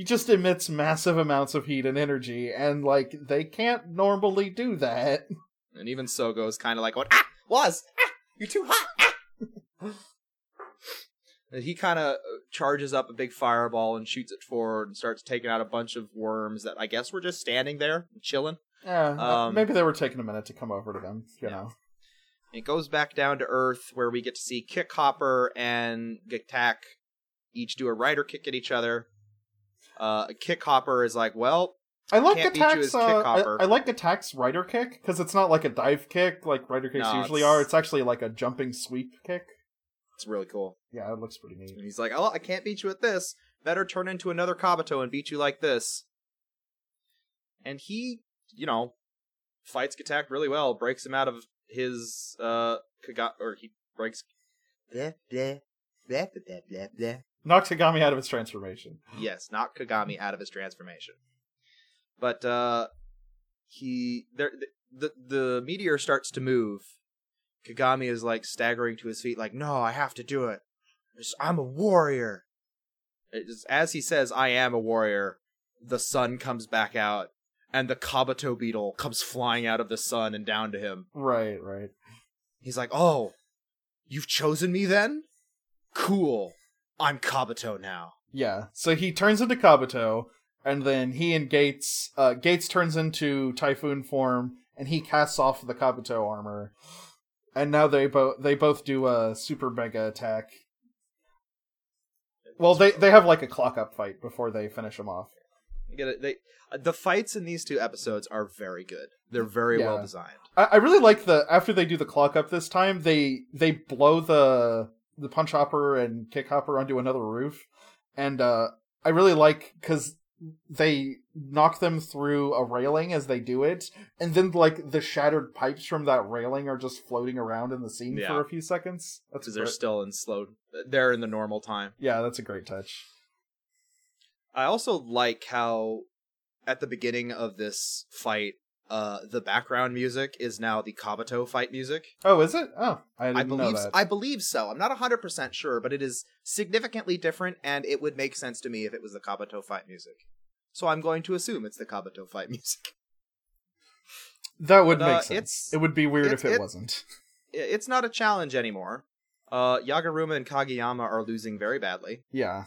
He just emits massive amounts of heat and energy, and like they can't normally do that. (laughs) And even Sogo's kind of like, "What? ah, Woz, ah, you're too hot. Ah. (laughs) He kind of charges up a big fireball and shoots it forward and starts taking out a bunch of worms that I guess were just standing there chilling. Yeah, uh, Um, maybe they were taking a minute to come over to them. You Yeah. know. It goes back down to Earth where we get to see Kick Hopper and Gatack each do a rider kick at each other. Uh, Kick Hopper is like, well, I like Can't beat you Attack's. as Uh, kick hopper. I, I like Gatack's rider kick because it's not like a dive kick like rider kicks No, usually it's- are. It's actually like a jumping sweep kick. it's really cool. Yeah, it looks pretty neat. And he's like, oh, I can't beat you at this. Better turn into another Kabuto and beat you like this. And he, you know, fights Gatack really well, breaks him out of his, uh, Kaga- or he breaks Blah, blah, blah, blah, blah, blah. Knocked Kagami out of his transformation. Yes, knock Kagami out of his transformation. But uh he there the the meteor starts to move. Kagami is like staggering to his feet like, "No, I have to do it. I'm a warrior." As he says, "I am a warrior," the sun comes back out and the Kabuto beetle comes flying out of the sun and down to him. Right, right. He's like, "Oh, you've chosen me then? Cool. I'm Kabuto now." Yeah. So he turns into Kabuto, and then he and Geiz uh Geiz turns into Typhoon form and he casts off the Kabuto armor. And now they both they both do a super mega attack. Well, they they have like a clock up fight before they finish him off. You get it? They uh, the fights in these two episodes are very good. They're very Yeah. well designed. I, I really like the after they do the clock up this time, they they blow the the punch hopper and kick hopper onto another roof, and uh I really like because they knock them through a railing as they do it, and then like the shattered pipes from that railing are just floating around in the scene Yeah. for a few seconds. That's because they're still in slow. They're in the normal time. yeah, that's a great touch. I also like how at the beginning of this fight, uh, the background music is now the Kabuto fight music. Oh, is it? Oh, I didn't I know believe that. I believe so. I'm not 100% sure, but it is significantly different and it would make sense to me if it was the Kabuto fight music. So I'm going to assume it's the Kabuto fight (laughs) music. that would but, make uh, sense. It would be weird if it, it- wasn't. (laughs) It's not a challenge anymore. Uh, Yaguruma and Kageyama are losing very badly. Yeah.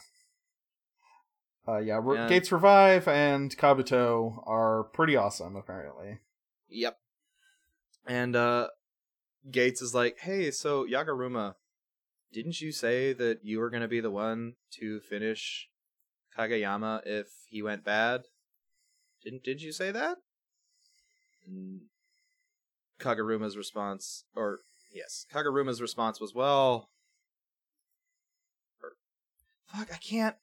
Uh, yeah, re- Yeah. Geiz Revive and Kabuto are pretty awesome, apparently. Yep. And uh Geiz is like, "Hey, so Yaguruma, didn't you say that you were going to be the one to finish Kageyama if he went bad? Didn't did you say that?" And Kagaruma's response or yes, Kagaruma's response was, "Well, or, fuck, I can't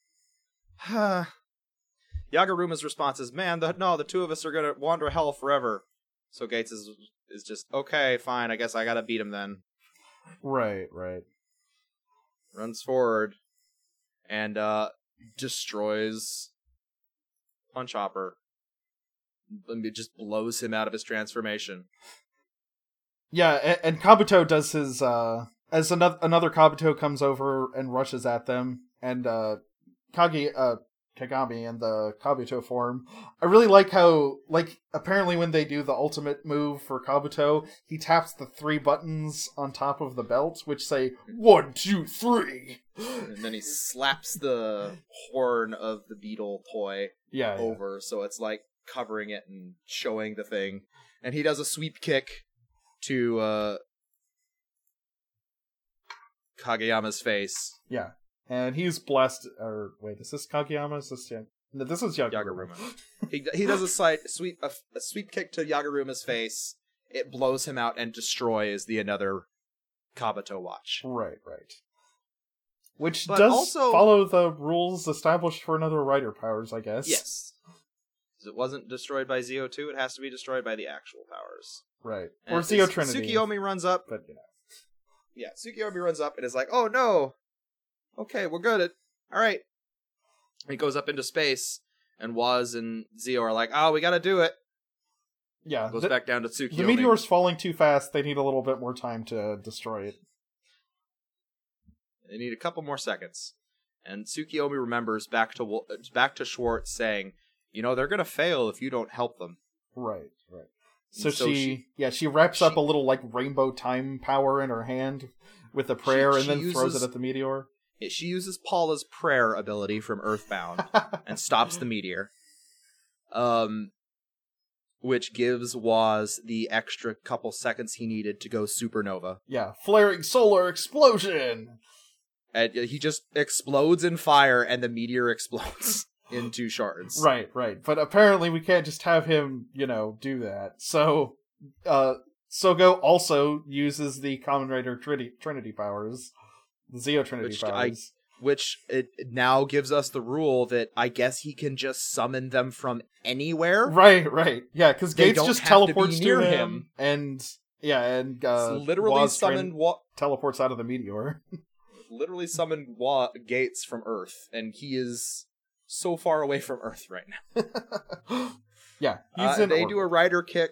(sighs) Huh. Yaguruma's response is, "Man, the, no, the two of us are gonna wander hell forever." So Geiz is is just okay, fine. I guess I gotta beat him then. Right, right. Runs forward and uh destroys Punch Hopper. It just blows him out of his transformation. Yeah, and, and Kabuto does his uh as another another Kabuto comes over and rushes at them, and uh Kage uh Kagami and the Kabuto form. I really like how like apparently when they do the ultimate move for Kabuto, he taps the three buttons on top of the belt, which say one, two, three. And then he slaps the horn of the beetle toy Yeah, yeah. over, so it's like covering it and showing the thing. And he does a sweep kick to uh Kageyama's face. Yeah. And he's blessed or wait, is this Kageyama? Is this yeah. No, this is Yaguruma. Yaguruma. (laughs) he he does a side sweep a, a sweep kick to Yaguruma's face. It blows him out and destroys the another Kabuto watch. Right, right. Which But does also- follow the rules established for another writer powers, I guess. Yes. It wasn't destroyed by Zi-O II, it has to be destroyed by the actual powers. Right. And or Zi-O Trinity. Tsukiyomi runs up. But know. Yeah, Tsukiyomi runs up and is like, "Oh no, okay, we're good at all right." He goes up into space, and Woz and Zi-O are like, "Oh, we got to do it." Yeah. Goes the, back down to Tsukiyomi. the meteor's falling too fast. They need a little bit more time to destroy it. They need a couple more seconds, and Tsukiyomi remembers back to back to Swartz saying, "You know, they're gonna fail if you don't help them." Right, right. So, so she, she- yeah, she wraps up a little like rainbow time power in her hand with a prayer and she then throws it at the meteor. She uses Paula's prayer ability from Earthbound (laughs) and stops the meteor. Um, which gives Woz the extra couple seconds he needed to go supernova. yeah, flaring solar explosion. And he just explodes in fire, and the meteor explodes (laughs) into shards. Right, right. But apparently we can't just have him, you know, do that. So, uh, Sogo also uses the Kamen Rider Trinity, Trinity powers, Zi-O Trinity Which I- powers. Which it now gives us the rule that I guess he can just summon them from anywhere. Right, right. Yeah, because Geiz just have to teleports near to him. and yeah, and uh, It's literally Woz summoned. Wa- teleports out of the meteor. (laughs) literally summoned wa- Geiz from Earth, and he is so far away from Earth right now. (gasps) yeah, he's Uh, they orbit. do a rider kick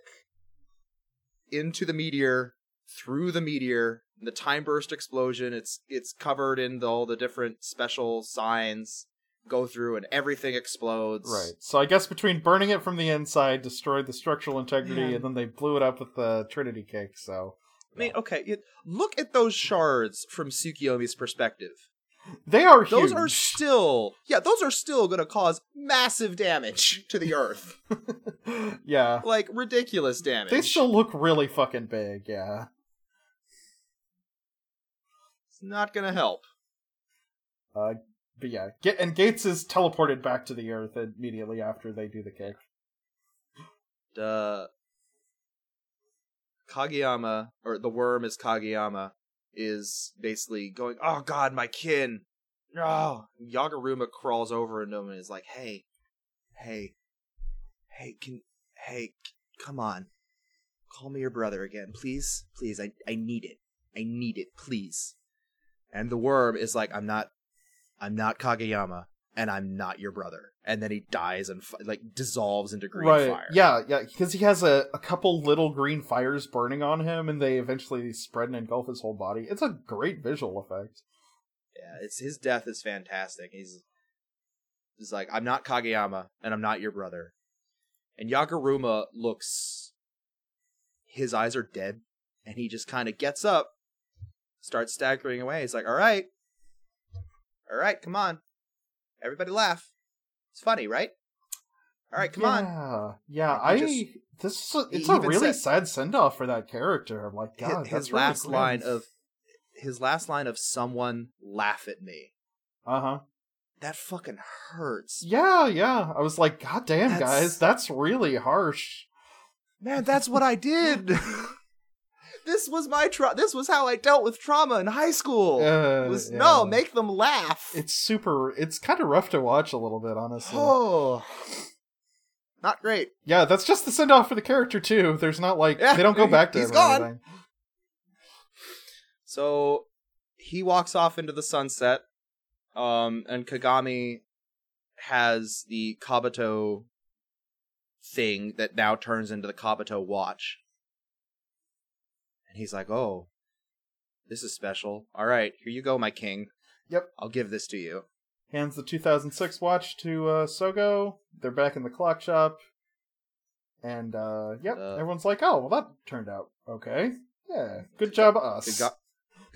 into the meteor, through the meteor, the time burst explosion. It's it's covered in the, all the different special signs. Go through and everything explodes. Right. So I guess between burning it from the inside, destroyed the structural integrity, Man. and then they blew it up with the Trinity cake. So I mean, okay, look at those shards from Tsukiyomi's perspective. they are Those huge. are still, yeah, those are still going to cause massive damage to the Earth, (laughs) yeah. like ridiculous damage. They still look really fucking big. Yeah. It's not to help. Uh, but yeah, and Geiz is teleported back to the Earth immediately after they do the kick. uh Kageyama or the worm is Kageyama is basically going, "Oh god, my kin." No. Yaguruma crawls over into him and is like, "Hey. Hey. Hey, can hey, come on. Call me your brother again, please. Please, I I need it. I need it, please." And the worm is like, "I'm not I'm not Kageyama and I'm not your brother." And then he dies and like dissolves into green right. fire. Yeah, yeah, because he has a, a couple little green fires burning on him, and they eventually spread and engulf his whole body. It's a great visual effect. Yeah, it's his death is fantastic. He's he's like, I'm not Kageyama, and I'm not your brother. And Yaguruma looks his eyes are dead, and he just kind of gets up, starts staggering away. He's like, All right. All right, come on. Everybody laugh. It's funny, right? All right, come on. Yeah, yeah. I just- this is a, it's a really said- sad send off for that character. I'm like, His- God, his that's really last line of his last line of someone laugh at me. uh huh. That fucking hurts. Yeah, yeah. I was like, God damn, That's- guys, that's really harsh. Man, that's what I did. (laughs) (laughs) this was my tra- this was how I dealt with trauma in high school. Uh, was yeah. no, make them laugh. It's super. It's kind of rough to watch a little bit, honestly. oh. (sighs) Not great. Yeah, that's just the send off for the character too. There's not like Yeah, they don't go (laughs) back to he's gone. anything. So he walks off into the sunset. Um and Kagami has the Kabuto thing that now turns into the Kabuto watch. And he's like, "Oh, this is special. All right, here you go, my king. Yep. I'll give this to you." Hands the 2006 watch to uh, Sogo. They're back in the clock shop, and uh, yep, Uh, everyone's like, "Oh, well, that turned out okay. Yeah, good job, us." Kaga-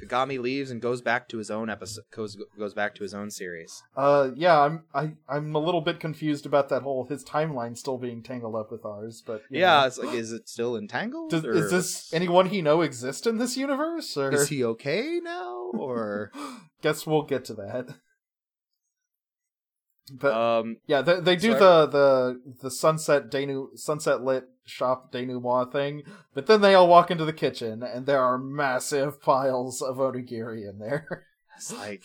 Kagami leaves and goes back to his own episode. Goes goes back to his own series. Uh, yeah, I'm I, I'm a little bit confused about that whole his timeline still being tangled up with ours, but Yeah, know. it's like, is it still entangled? Does, or is this anyone he know exist in this universe? Or Is he okay now? Or (gasps) guess we'll get to that. But um, yeah, they, they do sorry. the the the sunset denu sunset lit shop denouement thing, but then they all walk into the kitchen and there are massive piles of onigiri in there. (laughs) it's like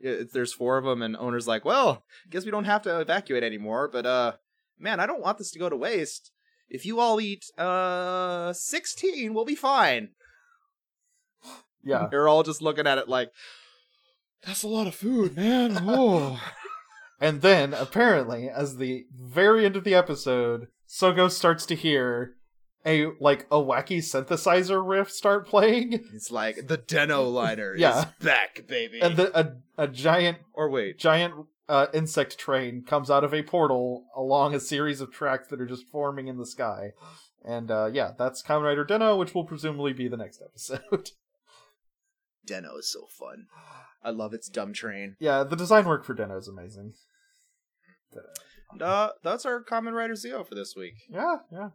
it, there's four of them, and owner's like, "Well, guess we don't have to evacuate anymore." But uh, man, I don't want this to go to waste. If you all eat uh sixteen, we'll be fine. yeah, They're all just looking at it like, "That's a lot of food, man." (laughs) Oh. And then apparently, as the very end of the episode, Sogo starts to hear a like a wacky synthesizer riff start playing, It's like the Deno liner Yeah. is back, baby. and the, a a giant or wait, giant uh, insect train comes out of a portal along a series of tracks that are just forming in the sky. And uh, yeah, that's Kamen Rider Den-O, which will presumably be the next episode. (laughs) Den-O is so fun. I love its dumb train. yeah, the design work for Den-O is amazing. But, uh, that's our Kamen Rider Zi-O for this week. yeah, yeah,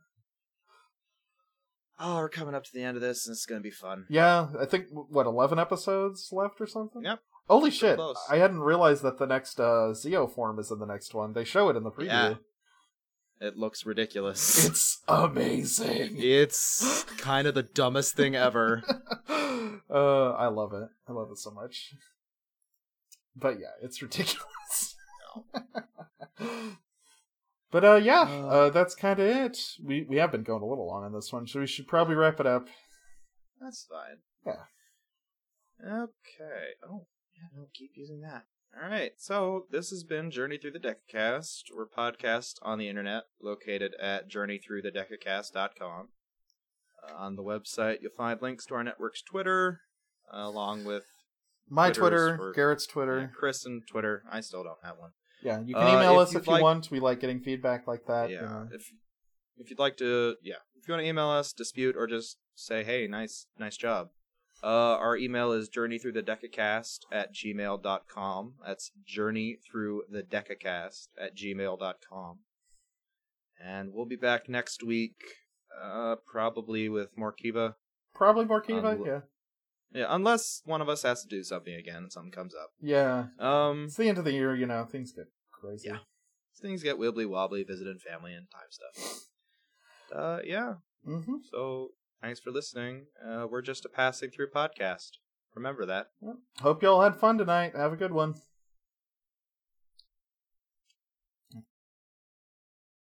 Oh, we're coming up to the end of this, and it's gonna be fun. yeah. I think what eleven episodes left or something. Yep. Holy shit! close. I hadn't realized that the next uh, Zi-O form is in the next one. They show it in the preview. Yeah. It looks ridiculous. It's amazing. It's (laughs) kind of the dumbest thing ever. (laughs) uh, I love it. I love it so much. But yeah, it's ridiculous. (laughs) but uh, yeah, Uh. uh, that's kind of it. We we have been going a little long on this one, so we should probably wrap it up. That's fine. Yeah. Okay. Oh, Yeah, no, keep using that. All right, so this has been Journey Through the Decacast. We're podcast on the internet, located at journeythroughthedecacast.com. Uh, on the website, you'll find links to our network's Twitter, uh, along with My Twitter's Twitter, for- Garrett's yeah, Twitter. Chris and Twitter. I still don't have one. Yeah, you can Uh, email if us if you like- want. We like getting feedback like that. yeah, know. if if you'd like to, yeah, if you want to email us, dispute, or just say, hey, nice, nice job. Uh, our email is journey through the decacast at gmail.com. That's journey through the decacast at gmail.com. And we'll be back next week, uh, probably with more Kiva. Probably more Kiva. Um, yeah, Yeah, unless one of us has to do something again and something comes up. yeah. Um, It's the end of the year. You know, things get crazy. Yeah. things get wibbly wobbly, visiting family and time stuff. Uh, yeah. Mm-hmm. So thanks for listening. Uh, we're just a passing through podcast. Remember that. Hope y'all had fun tonight. Have a good one.